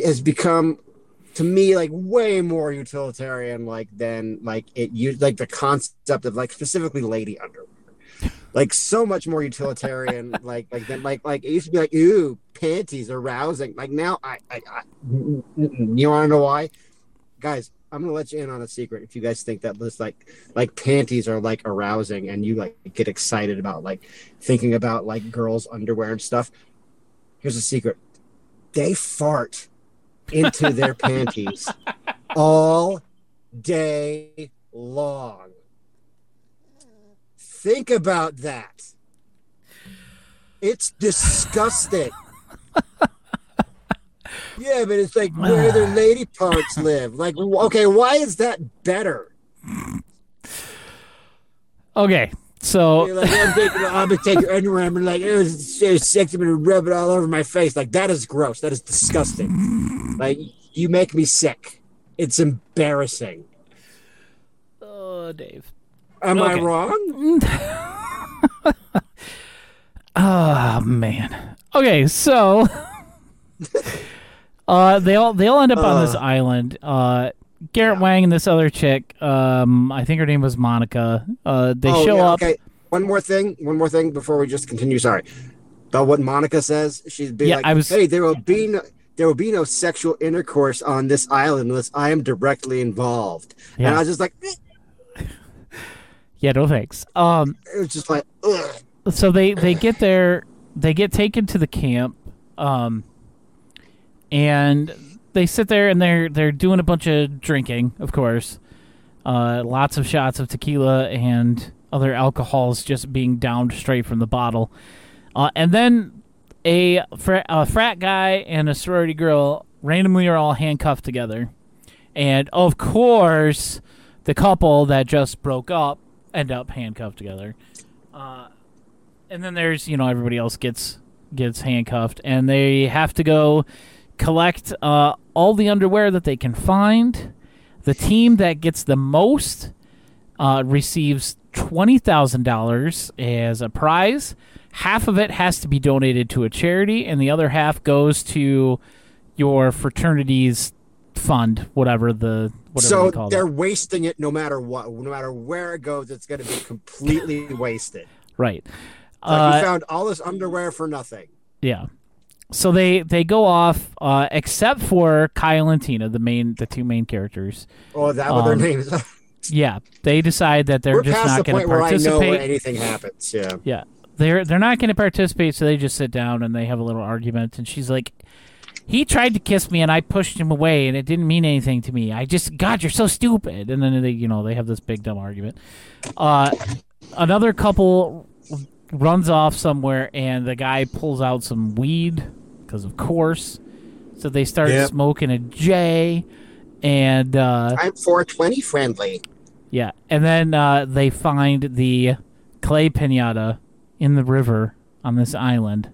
has become to me like way more utilitarian like than like it used like the concept of like specifically lady underwear like so much more utilitarian like like than like like it used to be like ooh panties arousing like now i i, I you want to know why? Guys i'm gonna let you in on a secret if you guys think that this like like panties are like arousing and you like get excited about like thinking about like girls underwear and stuff. Here's a secret. They fart into their panties all day long. Think about that. It's disgusting. yeah, but it's like where their lady parts live. Like, okay, why is that better? Okay. So like, oh, I'm taking, I'm gonna take your underwear. I'm gonna like, it was sexy. I'm gonna rub it all over my face. Like that is gross. That is disgusting. Like you make me sick. It's embarrassing. Oh, Dave. Am I wrong? Oh man. Okay, so uh they all they all end up on this Uh. island. Uh Garrett Yeah. Wang and this other chick, um I think her name was Monica. Uh they Oh, show yeah, up Okay. One more thing. One more thing before we just continue. Sorry. About what Monica says. She'd be Yeah, like, I was- "Hey, there will be no." There will be no sexual intercourse on this island unless I am directly involved. And I was just like, eh, Yeah, no thanks. Um it was just like, ugh. so they they get there they get taken to the camp um and they sit there and they're they're doing a bunch of drinking of course uh lots of shots of tequila and other alcohols just being downed straight from the bottle uh, and then a, fr- a frat guy and a sorority girl randomly are all handcuffed together and of course the couple that just broke up end up handcuffed together. Uh, and then there's you know everybody else gets gets handcuffed and they have to go collect uh, all the underwear that they can find. The team that gets the most uh, receives $20000 as a prize. Half of it has to be donated to a charity and the other half goes to your fraternity's fund whatever the whatever so they call they're wasting it no matter what no matter where it goes it's going to be completely wasted right like Uh, you found all this underwear for nothing Yeah. So they they go off, uh, except for Kyle and Tina, the main the two main characters. oh that what their Um, names are Yeah, they decide that they're we're just not the going to point where i know participate. anything happens yeah yeah, they're they're not going to participate, so they just sit down and they have a little argument. And she's like, "He tried to kiss me, and I pushed him away, and it didn't mean anything to me. I just, God, you're so stupid." And then they, you know, they have this big dumb argument. Uh, another couple runs off somewhere, and the guy pulls out some weed because, of course. So they start Yep. smoking a J, and uh, i'm 420 friendly yeah, and then uh, they find the clay pinata in the river on this island,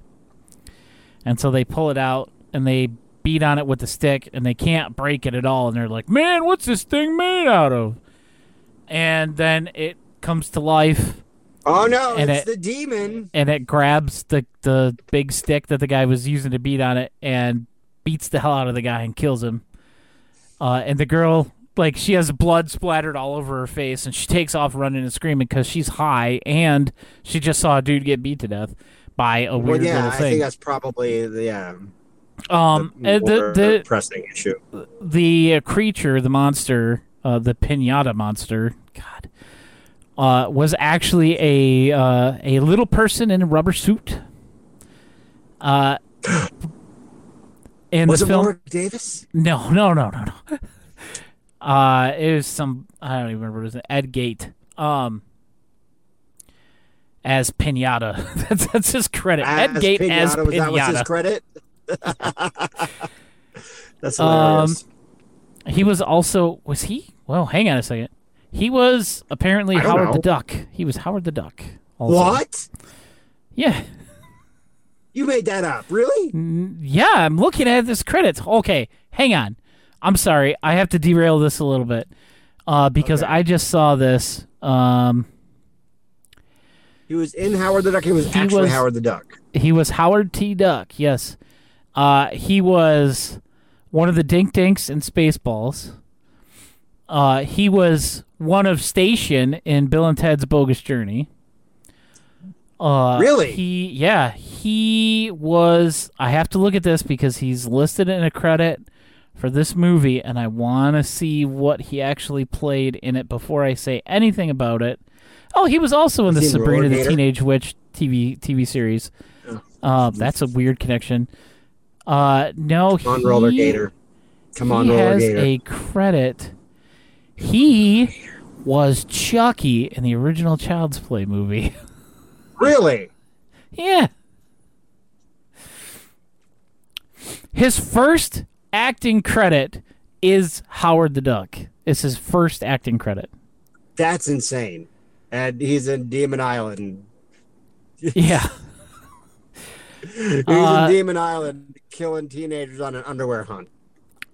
and so they pull it out and they beat on it with a stick, and they can't break it at all. And they're like, "Man, what's this thing made out of?" And then it comes to life, Oh no, And it's it- the demon. and it grabs the the big stick that the guy was using to beat on it and beats the hell out of the guy and kills him. Uh, and the girl, like, she has blood splattered all over her face, and she takes off running and screaming because she's high and she just saw a dude get beat to death by a weird Well, yeah, little I thing. think that's probably the yeah. Um, the, the pressing issue. the uh, creature, the monster, uh, the pinata monster, God, uh, was actually a uh, a little person in a rubber suit. Uh, in Was the it film, Warwick Davis? no, no, no, no, no. Uh, it was some I don't even remember. It was Ed Gale. Um. As Pinata, that's that's his credit. Ed As Gale as Pinata, was that was his credit? That's Um, hilarious. He was also was he? Well, hang on a second. He was apparently Howard know. the Duck. He was Howard the Duck. also. what? Yeah, You made that up? Really? Yeah. I'm looking at this credits. Okay, hang on. I'm sorry. I have to derail this a little bit uh, because Okay. I just saw this. Um, He was in Howard the Duck. He was He actually was- Howard the Duck. he was Howard T. Duck. Yes, uh, he was one of the Dink Dinks in Spaceballs. Uh, he was one of Station in Bill and Ted's Bogus Journey. Uh, Really? He yeah he was. I have to look at this because he's listed in a credit for this movie, and I want to see what he actually played in it before I say anything about it. Oh, he was also in the in Sabrina the? Teenage Witch TV TV series. Oh, Uh, that's a weird connection. Uh, no, Come on, he, Roller Gator. Come on, he Roller has Gator. a credit. He was Chucky in the original Child's Play movie. Really? yeah. His first acting credit is Howard the Duck. It's his first acting credit. That's insane. And he's in Demon Island. Yeah. He's Uh, in Demon Island killing teenagers on an underwear hunt.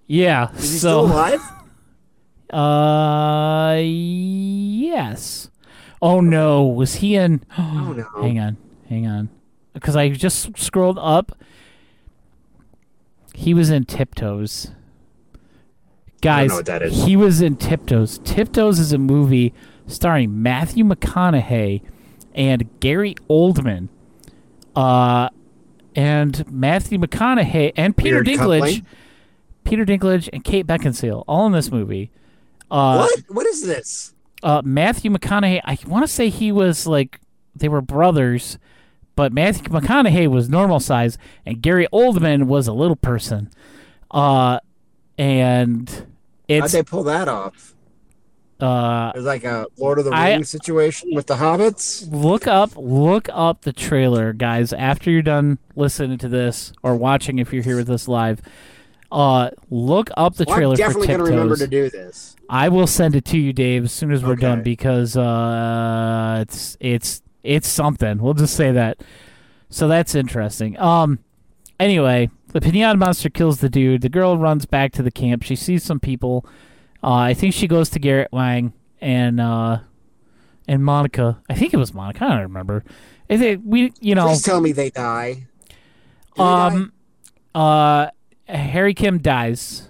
Yeah. Is he so still alive? Uh, yes. Oh no, was he in? Oh no. Hang on, hang on, because I just scrolled up. He was in Tiptoes. Guys, know what that is. he was in Tiptoes. Tiptoes is a movie starring Matthew McConaughey and Gary Oldman. Uh, and Matthew McConaughey and Peter Weird Dinklage. coupling. Peter Dinklage and Kate Beckinsale, all in this movie. Uh, what? What is this? uh, Matthew McConaughey, I want to say he was like they were brothers, but Matthew McConaughey was normal size, and Gary Oldman was a little person. Uh, and How'd they pull that off? Uh, It was like a Lord of the I- Rings situation with the hobbits. look up look up the trailer, guys. After you're done listening to this or watching, if you're here with us live, uh, look up the Well, trailer I'm for definitely Tiptoes. gonna remember to do this. I will send it to you, Dave, as soon as we're done because uh, it's it's it's something. We'll just say that. So that's interesting. Um. Anyway, the pinata monster kills the dude. The girl runs back to the camp. She sees some people. Uh, I think she goes to Garrett Wang and uh, and Monica. I think it was Monica. I don't remember. I think we, you know, Please tell me they die. They um, uh, Harry Kim dies.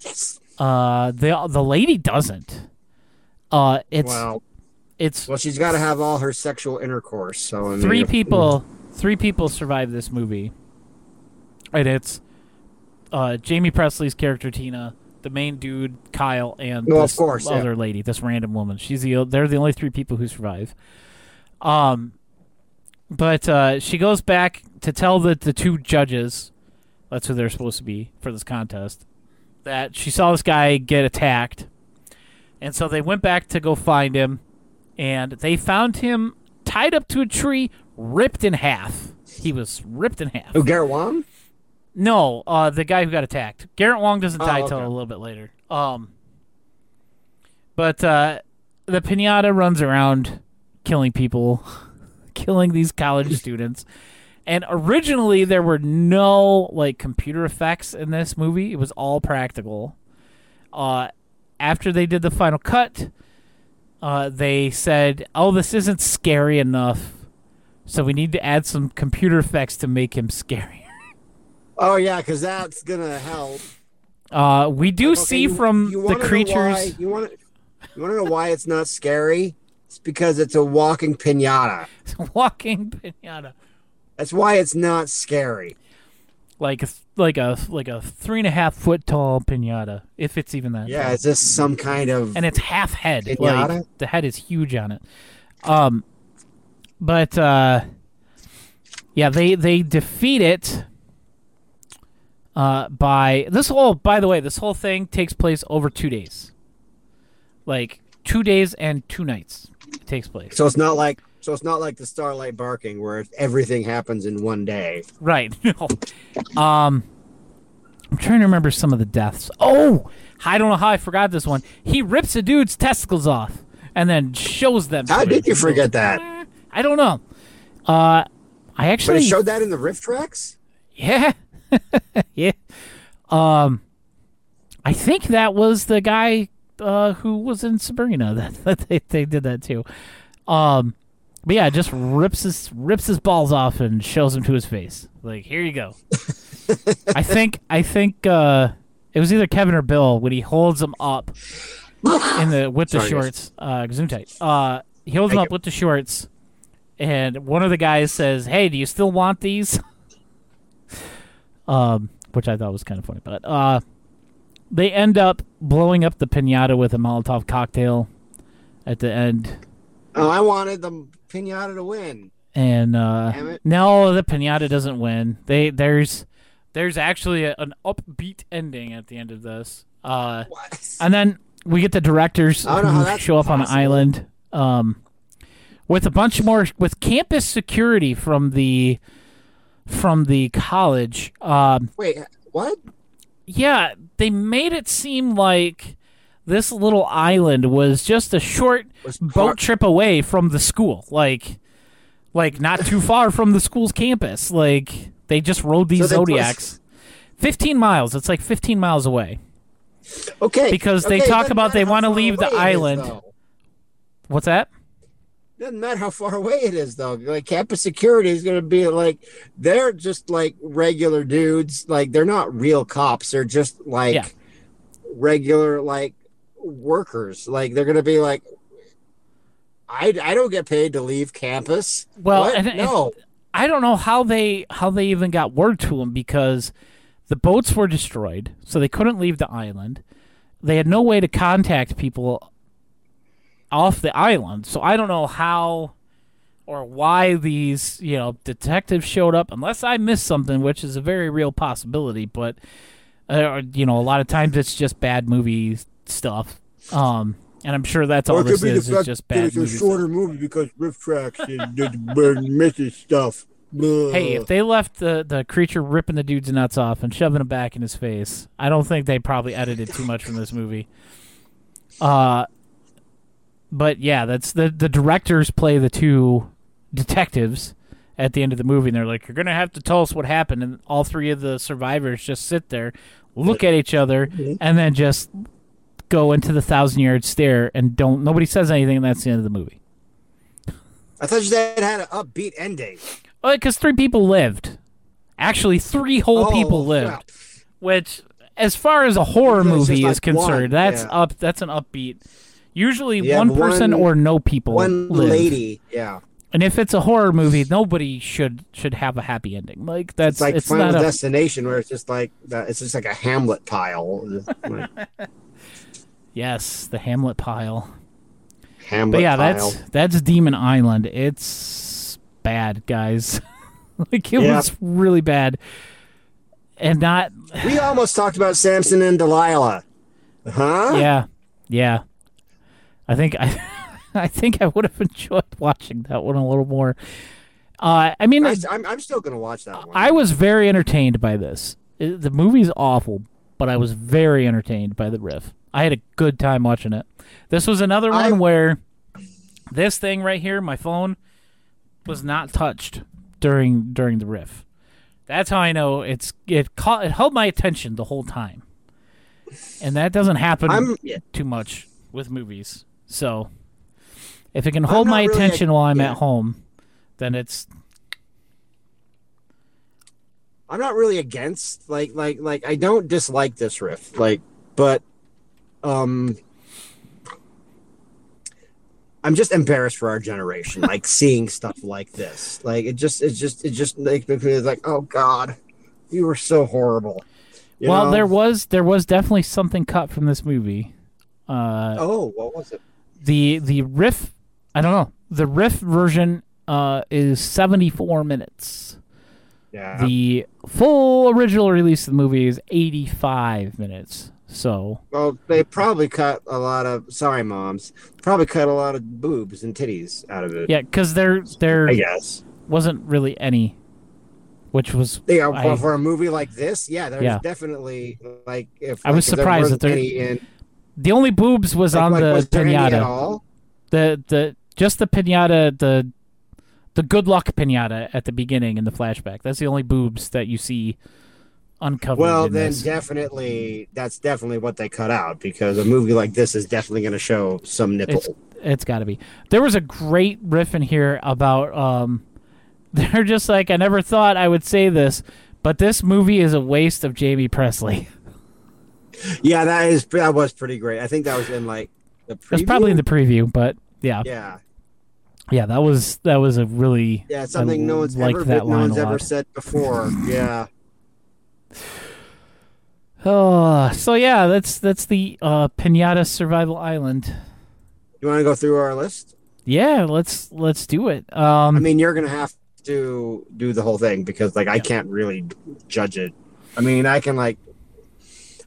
Yes. Uh, the the lady doesn't. Uh, it's Well, it's well, she's got to have all her sexual intercourse. So I three if- people. Three people survive this movie, and it's uh, Jaime Pressly's character Tina, the main dude Kyle, and No, of this course, yeah. other lady, this random woman. She's the they're the only three people who survive. Um, but uh, she goes back to tell the the two judges, that's who they're supposed to be for this contest, that she saw this guy get attacked, and so they went back to go find him, and they found him tied up to a tree, ripped in half. He was ripped in half. Oh, Wang. No, uh, the guy who got attacked. Garrett Wang doesn't Oh, die okay. till a little bit later. Um, but uh, the pinata runs around killing people, killing these college students. And originally, there were no like computer effects in this movie. It was all practical. Uh, after they did the final cut, uh, they said, "Oh, this isn't scary enough, so we need to add some computer effects to make him scarier." Oh yeah, because that's gonna help. Uh, we do Okay, see you- from you the creatures. why- you want to you want to know why it's not scary? It's because it's a walking pinata. walking pinata, That's why it's not scary. like a, like a like a three and a half foot tall pinata, if it's even that. Yeah, tall. it's just some kind of. and it's half head. Pinata? Like the head is huge on it. Um, but uh, yeah, they they defeat it. Uh, by this whole, by the way, this whole thing takes place over two days. Like two days and two nights. It takes place. so it's not like so it's not like the Starlight Barking where everything happens in one day. Right. No. Um, I'm trying to remember some of the deaths. Oh, I don't know how I forgot this one. He rips a dude's testicles off and then shows them. How did you forget that? I don't know. Uh, I But actually it showed that in the RiffTrax. yeah, yeah. Um, I think that was the guy uh, who was in Sabrina that, that they, they did that too. Um, but yeah, just rips his rips his balls off and shows him to his face. Like here you go. I think I think uh, it was either Kevin or Bill when he holds them up in the with the Sorry, shorts. Uh, zoom tight. Uh, he holds them Thank up with the shorts, and one of the guys says, "Hey, do you still want these?" Um, which I thought was kind of funny, but uh, they end up blowing up the pinata with a Molotov cocktail at the end, Oh, I wanted the pinata to win. and uh, Damn it. no, the pinata doesn't win. They there's there's actually a, an upbeat ending at the end of this. Uh, What? and then we get the directors I don't know how who show up on the island um, with a bunch more with campus security from the from the college. Um, Wait, what? yeah, they made it seem like this little island was just a short boat trip away from the school. Like like not too far from the school's campus. Like they just rode these So zodiacs. 15 miles. It's like 15 miles away. Okay. Because they okay, talk about they wanna leave the is, island. though. What's that? Doesn't matter how far away it is, though. Like campus security is going to be like they're just like regular dudes. Like they're not real cops. They're just like Yeah. regular like workers. Like they're going to be like, I I don't get paid to leave campus. Well, and- and- no. I don't know how they how they even got word to him because the boats were destroyed, so they couldn't leave the island. They had no way to contact people off the island, so I don't know how or why these you know detectives showed up. Unless I missed something, which is a very real possibility, but uh, you know a lot of times it's just bad movie stuff. Um, and I'm sure that's all this is. It's just bad It's movie stuff. movie because RiffTrax and misses stuff. Hey, if they left the, the creature ripping the dude's nuts off and shoving them back in his face, I don't think they probably edited too much from this movie. Uh, but yeah, that's the the directors play the two detectives at the end of the movie, and they're like, "You're gonna have to tell us what happened." And all three of the survivors just sit there, look at each other, and then just go into the thousand yard stare and don't. Nobody says anything, and that's the end of the movie. I thought you said it had an upbeat ending. Oh, well, because three people lived. Actually, three whole Oh, people lived. Which, as far as a horror movie just is concerned, one, that's yeah. up. That's an upbeat. Usually, Yeah, one person one- or no people One live. lady, yeah. And if it's a horror movie, nobody should should have a happy ending. Like that's It's like it's Final not a Destination, where it's just like. It's just like a Hamlet pile. yes, the Hamlet pile. Hamlet But yeah, pile. that's that's Demon Island. It's bad, guys. like it Yeah. was really bad, and not We almost talked about Samson and Delilah. Huh? yeah, yeah. I think I, I think I would have enjoyed watching that one a little more. Uh, I mean, I, am I'm still gonna watch that one. I was very entertained by this. It- the movie's awful, but I was very entertained by the riff. I had a good time watching it. This was another one I- where this thing right here, my phone, was not touched during during the riff. That's how I know it's it caught it held my attention the whole time, and that doesn't happen I'm too much with movies. So If it can hold my really a- attention while I'm yeah. at home, then it's I'm not really against like like like I don't dislike this riff like but um I'm just embarrassed for our generation like seeing stuff like this like it just it just it just makes me feel like oh god you were so horrible You well. know? There was there was definitely something cut from this movie. Uh, oh what was it the the riff, I don't know. The riff version uh, is 74 minutes. yeah The full original release of the movie is 85 minutes. So well they probably cut a lot of sorry moms probably cut a lot of boobs and titties out of it yeah, because there there I guess wasn't really any, which was Yeah, I- for, a movie like this, yeah, there's Yeah. definitely like if I was like, if there surprised wasn't that there- any in, the only boobs was like, on like, the was there any at pinata. The the just the pinata the the good luck pinata at the beginning in the flashback. That's the only boobs that you see uncovered. Well, then this. definitely that's definitely what they cut out because a movie like this is definitely going to show some nipple. It's it's got to be. There was a great riff in here about um they're just like I never thought I would say this, but this movie is a waste of Jaime Pressly. yeah, that is that was pretty great. I think that was in like the preview. That's probably in the preview, but yeah. yeah Yeah, that was that was a really yeah something I no one's ever that been- no one's ever said before. Yeah, Oh, so yeah, that's that's the uh Pinata Survival Island. you want to go through our list? Yeah, let's let's do it. Um I mean, you're going to have to do the whole thing because like I can't really judge it. I mean, I can like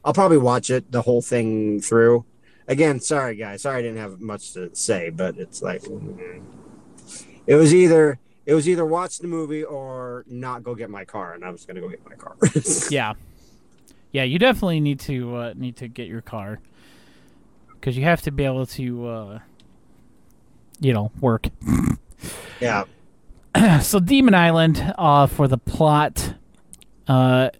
I'll probably watch it the whole thing through. Again, sorry guys, sorry I didn't have much to say, but it's like it was either it was either watch the movie or not go get my car, and I was gonna go get my car. yeah. Yeah, you definitely need to uh, need to get your car cuz you have to be able to uh you know, work. yeah, so Demon Island uh for the plot uh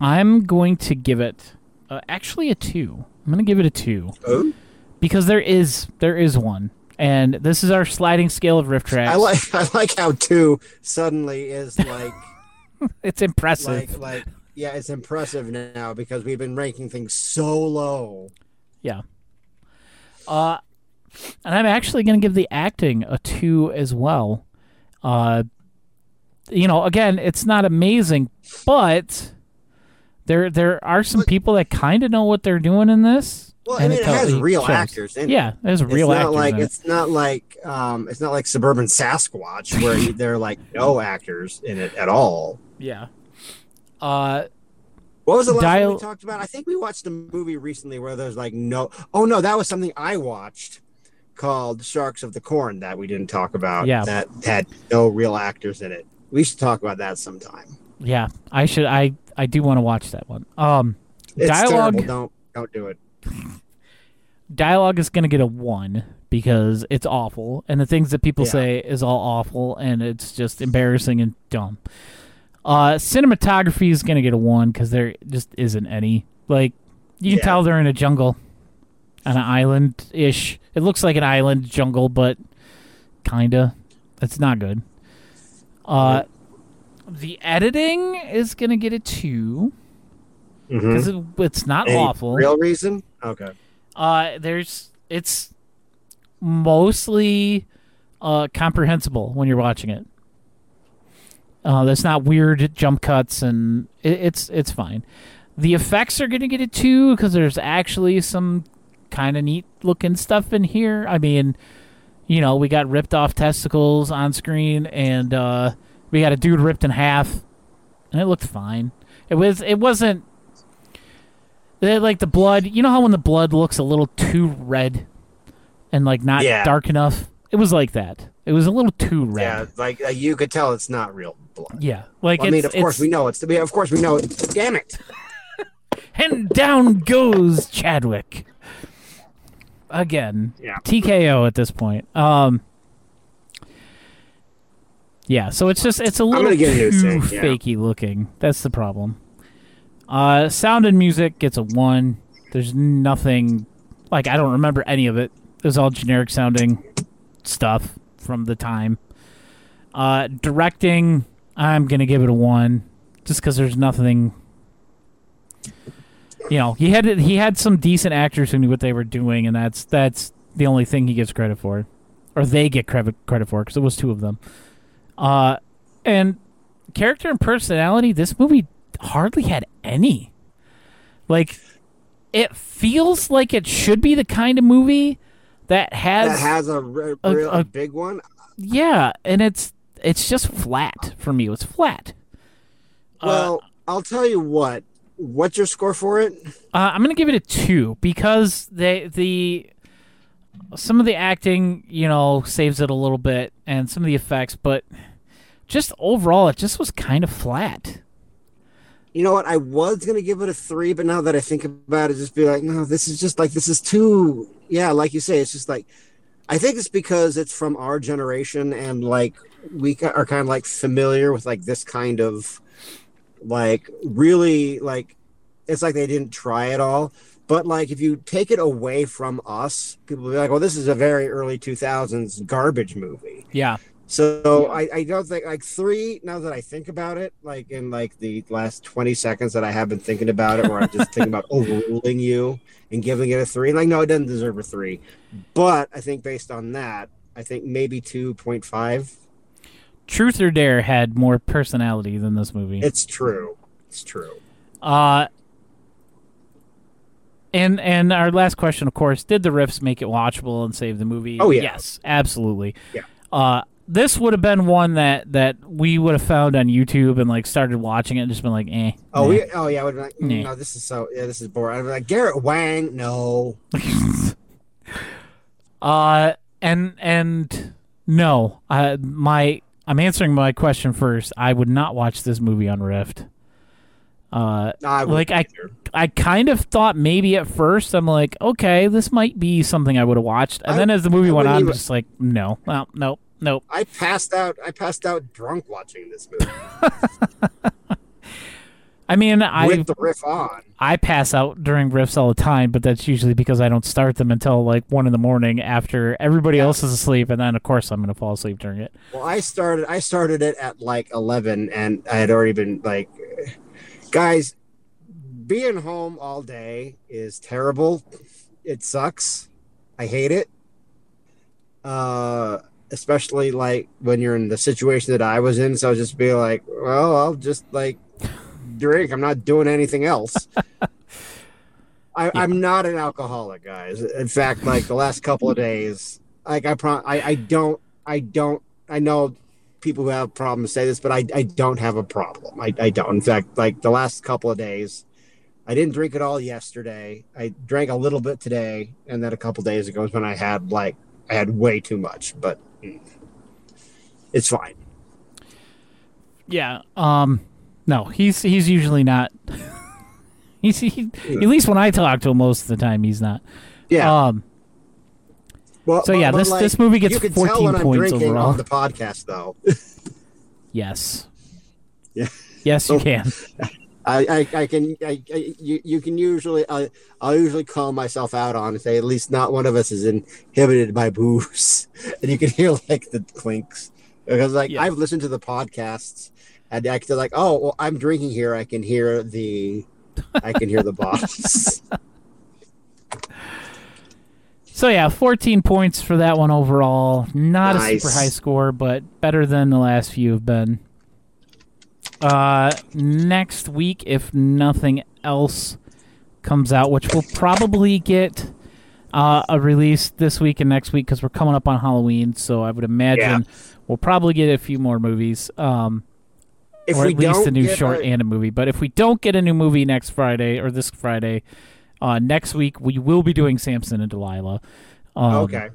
I'm going to give it uh, actually a 2. I'm going to give it a 2 oh, because there is there is one. And this is our sliding scale of RiffTrax. I like I like how two suddenly is like it's impressive. like like yeah, it's impressive now because we've been ranking things so low. Yeah. Uh, and I'm actually going to give the acting a two as well. Uh, you know, again, it's not amazing, but there there are some people that kind of know what they're doing in this. Well, I and mean, it has real shows. actors in it. Yeah, there's It's real not actors. like in it. it's not like um, it's not like suburban Sasquatch where you- there are like no actors in it at all. Yeah. Uh, What was the last Dial- one we talked about? I think we watched a movie recently where there's like no. Oh no, that was something I watched called Sharks of the Corn that we didn't talk about. Yeah. that had no real actors in it. We should talk about that sometime. yeah, I should. I I do want to watch that one. Um, It's Dialogue- terrible. Don't don't do it. dialogue is going to get a one because it's awful, and the things that people Yeah. say is all awful, and it's just embarrassing and dumb. Uh, cinematography is going to get a one because there just isn't any. Like you can Yeah. tell they're in a jungle, on an island ish. It looks like an island jungle, but kinda. That's not good. Uh, the editing is going to get a two because it, it's not Any awful. Real reason? Okay. Uh, there's it's mostly uh comprehensible when you're watching it. Uh, there's not weird jump cuts and it, it's it's fine. The effects are gonna get it too because there's actually some kind of neat looking stuff in here. I mean, you know, we got ripped off testicles on screen and uh, we got a dude ripped in half, and it looked fine. It was it wasn't like the blood. You know how when the blood looks a little too red and like not Yeah. dark enough. It was like that. It was a little too red. Yeah, like uh, you could tell it's not real blood. Yeah, like Well, I mean, it's, of course we know it's. Of course we know it. Damn it! and down goes Chadwick again. Yeah. TKO at this point. Um. Yeah, so it's just it's a little gonna get a new too thing, yeah. fakey looking. That's the problem. Uh, sound and music gets a one. There's nothing like I don't remember any of it. It was all generic sounding stuff from the time. Uh, directing, I'm gonna give it a one, just because there's nothing. You know, he had he had some decent actors who knew what they were doing, and that's that's the only thing he gets credit for, or they get credit credit for, because it was two of them. Uh, and character and personality, this movie hardly had any. Like, it feels like it should be the kind of movie that has, that has a, re- a- real a- big one. yeah, and it's it's just flat for me. It's flat. Uh, Well, I'll tell you what. What's your score for it? Uh, I'm gonna give it a two because they the some of the acting, you know, saves it a little bit, and some of the effects, but just overall, it just was kind of flat. You know what? I was gonna give it a three, but now that I think about it, just be like, no, this is just like this is too. Yeah, like you say, it's just like. I think it's because it's from our generation, and like we are kind of like familiar with like this kind of like really like it's like they didn't try it all. But like if you take it away from us, people will be like, "Well, this is a very early 2000s garbage movie." Yeah, So I, I don't think like three. Now that I think about it, like in like the last twenty seconds that I have been thinking about it, where I'm just thinking about overruling you and giving it a three. Like no, it doesn't deserve a three. But I think based on that, I think maybe two point five. Truth or Dare had more personality than this movie. It's true. It's true. Uh, and and our last question, of course, did the riffs make it watchable and save the movie? Oh, yeah. yes, absolutely. Yeah. Uh, this would have been one that that we would have found on YouTube and like started watching it and just been like, eh. Oh, nah. we, oh yeah. I would like, mm, Nah. no, this is so. Yeah, this is boring. I'd be like Garrett Wang. No. Uh, and and no, uh, my I'm answering my question first. I would not watch this movie on Rift. Uh, I like I, either. I kind of thought maybe at first I'm like, okay, this might be something I would have watched, and I- then as the movie I went on, wouldn't I'm even- just like, no, well, nope, nope. I passed out. I passed out drunk watching this movie I mean, I with the riff on. I pass out during riffs all the time, but that's usually because I don't start them until like one in the morning after everybody Yeah. else is asleep, and then of course I'm gonna fall asleep during it. Well, I started. I started it at like eleven, and I had already been like, guys, being home all day is terrible. It sucks. I hate it. Uh, especially like when you're in the situation that I was in. So I just be like, well, I'll just like drink. I'm not doing anything else. I, I'm not an alcoholic, guys. In fact, like the last couple of days, like I, pro- I, I don't, I don't, I know people who have problems say this, but I, I don't have a problem. I, I don't. In fact, like the last couple of days, I didn't drink at all yesterday. I drank a little bit today, and then a couple days ago is when I had like I had way too much, but it's fine. Yeah. Um. No, he's he's usually not. he's he, at least when I talk to him, most of the time he's not. Yeah. Um. well, so yeah, this- this movie gets you can 14 tell when I'm points overall. on the podcast, though. Yes. Yeah. Yes, you Oh. can. I, I, I can I, I you, you can usually I, I'll usually call myself out on and say at least not one of us is inhibited by booze and you can hear like the clinks because like Yeah. I've listened to the podcasts and I can like oh well I'm drinking here I can hear the I can hear the boss So yeah, 14 points for that one overall. Not a super high score, but better than the last few have been. Uh, next week, if nothing else comes out, which we'll probably get uh, a release this week and next week because we're coming up on Halloween. So I would imagine we'll probably get a few more movies, um, if or we at least a new short a- and a movie. But if we don't get a new movie next Friday or this Friday, uh, next week we will be doing Samson and Delilah. Um, okay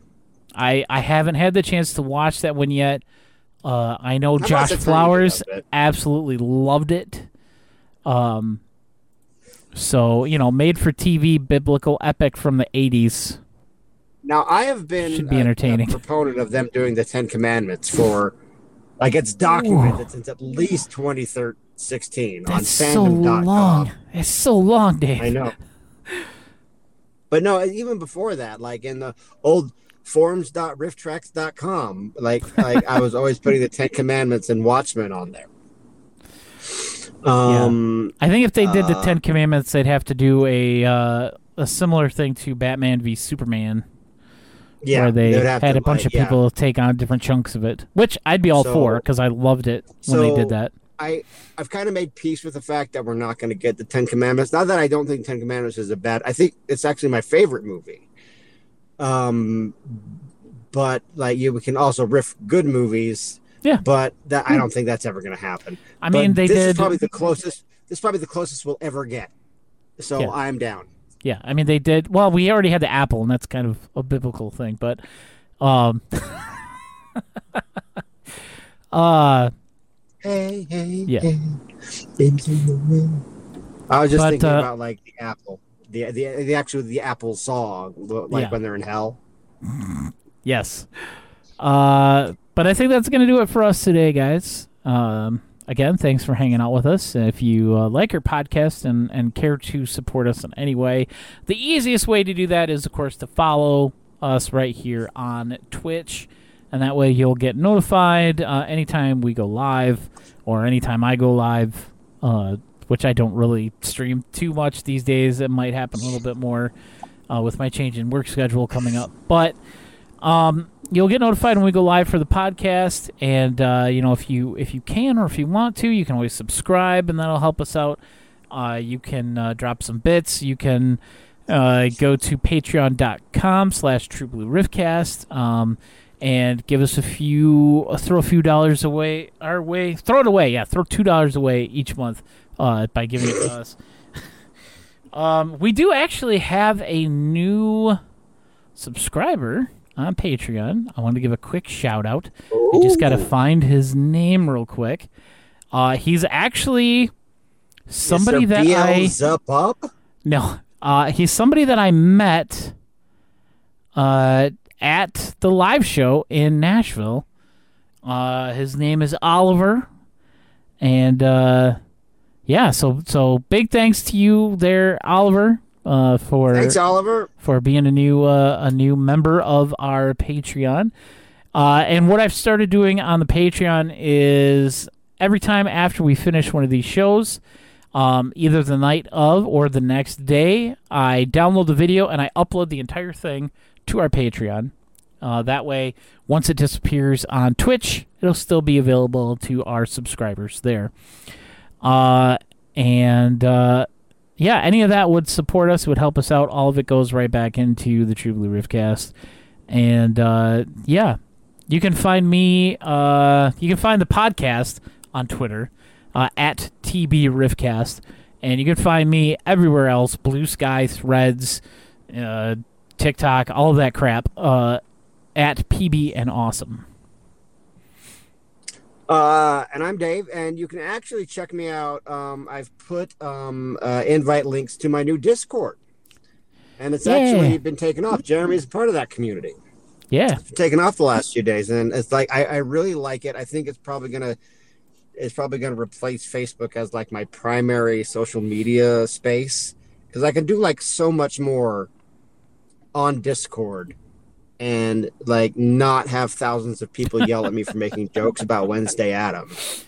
I I haven't had the chance to watch that one yet. Uh, I know How Josh Flowers absolutely loved it. Um, so you know, made for TV biblical epic from the '80s. now I have been Should be a- entertaining. a proponent of them doing the Ten Commandments for like it's documented since at least 2016 on That's so fandom.com. long. It's so long, Dave. I know. But no, even before that, like in the old forums.rifftrax.com. Like like I was always putting the Ten Commandments and Watchmen on there. Um, I think if they did the Uh, Ten Commandments, they'd have to do a uh, a similar thing to Batman v Superman, yeah, where they had to, a bunch like, of yeah. people take on different chunks of it, which I'd be all So- for because I loved it when they did that. I I've kind of made peace with the fact that we're not going to get the Ten Commandments. Not that I don't think Ten Commandments is a bad. I think it's actually my favorite movie. Um, but like you, we can also riff good movies. Yeah. But that I don't think that's ever going to happen. I mean, But they this did. is probably the closest. This is probably the closest we'll ever get. So Yeah. I'm down. Yeah, I mean they did. Well, we already had the apple, and that's kind of a biblical thing, but um, uh, Hey, hey, Yeah. hey, into the wind. I was just But, thinking uh, about like the apple, the the the actual the apple song, like Yeah. when they're in hell. yes. Uh, but I think that's gonna do it for us today, guys. Um, again, thanks for hanging out with us. If you uh, like our podcast and and care to support us in any way, the easiest way to do that is, of course, to follow us right here on Twitch. And that way you'll get notified uh, anytime we go live or anytime I go live, uh, which I don't really stream too much these days. It might happen a little bit more uh, with my change in work schedule coming up. But um, you'll get notified when we go live for the podcast. And uh, you know, if you if you can or if you want to, you can always subscribe, and that'll help us out. Uh, you can uh, drop some bits. You can uh, go to patreon.com slash true blue riffcast um, and give us a few uh, throw a few dollars away our way throw it away yeah throw two dollars away each month uh, by giving it to us. Um, we do actually have a new subscriber on patreon. I want to give a quick shout out. I just got to find his name real quick. Uh, he's actually somebody that i no, uh, he's somebody that I met uh, at the live show in Nashville. Uh, his name is Oliver, and uh, yeah, so so big thanks to you there, Oliver, uh, for Thanks, Oliver. for being a new uh, a new member of our Patreon. Uh, and what I've started doing on the Patreon is every time after we finish one of these shows, um, either the night of or the next day, I download the video and I upload the entire thing to our Patreon. Uh, that way, once it disappears on Twitch, it'll still be available to our subscribers there. Uh, and uh, yeah, any of that would support us, would help us out. All of it goes right back into the True Blue Riffcast. And uh, yeah, you can find me, uh, you can find the podcast on Twitter uh, at TB Riffcast. And you can find me everywhere else Blue Sky, Threads, TikTok, all of that crap uh, at PB and Awesome. Uh, and I'm Dave, and you can actually check me out. Um, I've put um, uh, invite links to my new Discord, and it's Yeah. actually been taken off. Jeremy's part of that community. Yeah. It's taken off the last few days, and it's like I, I really like it. I think it's probably gonna it's probably gonna replace Facebook as like my primary social media space because I can do like so much more on Discord and like not have thousands of people yell at me for making jokes about Wednesday Addams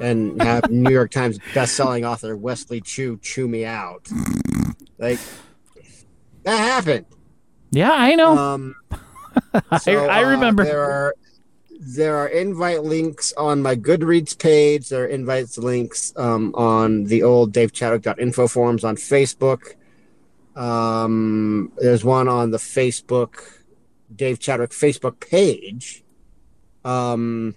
and have New York Times best-selling author Wesley Chu chew me out. Like that happened. Yeah, I know. Um, I, so, I uh, remember. there are there are invite links on my Goodreads page. There are invites links um, on the old DaveChadwick.info forums on Facebook. Um, there's one on the Facebook Dave Chadwick Facebook page. Um,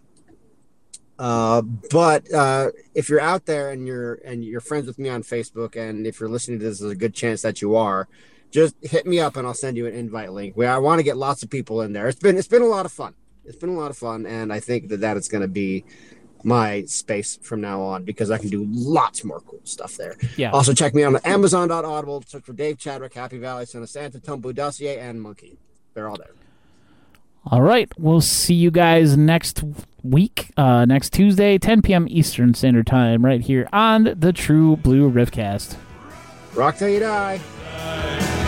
uh, but uh, if you're out there and you're and you're friends with me on Facebook, and if you're listening to this, there's a good chance that you are. Just hit me up and I'll send you an invite link. Where I want to get lots of people in there. It's been it's been a lot of fun. It's been a lot of fun, and I think that that is going to be my space from now on because I can do lots more cool stuff there. yeah. Also, check me out on Amazon.audible. Search for Dave Chadwick, Happy Valley, Son of Santa, Tumbu Dossier, and Monkey. They're all there. All right. We'll see you guys next week, uh, next Tuesday, 10 p.m. Eastern Standard Time, right here on the True Blue Riffcast. Rock till you die. Rock till you die.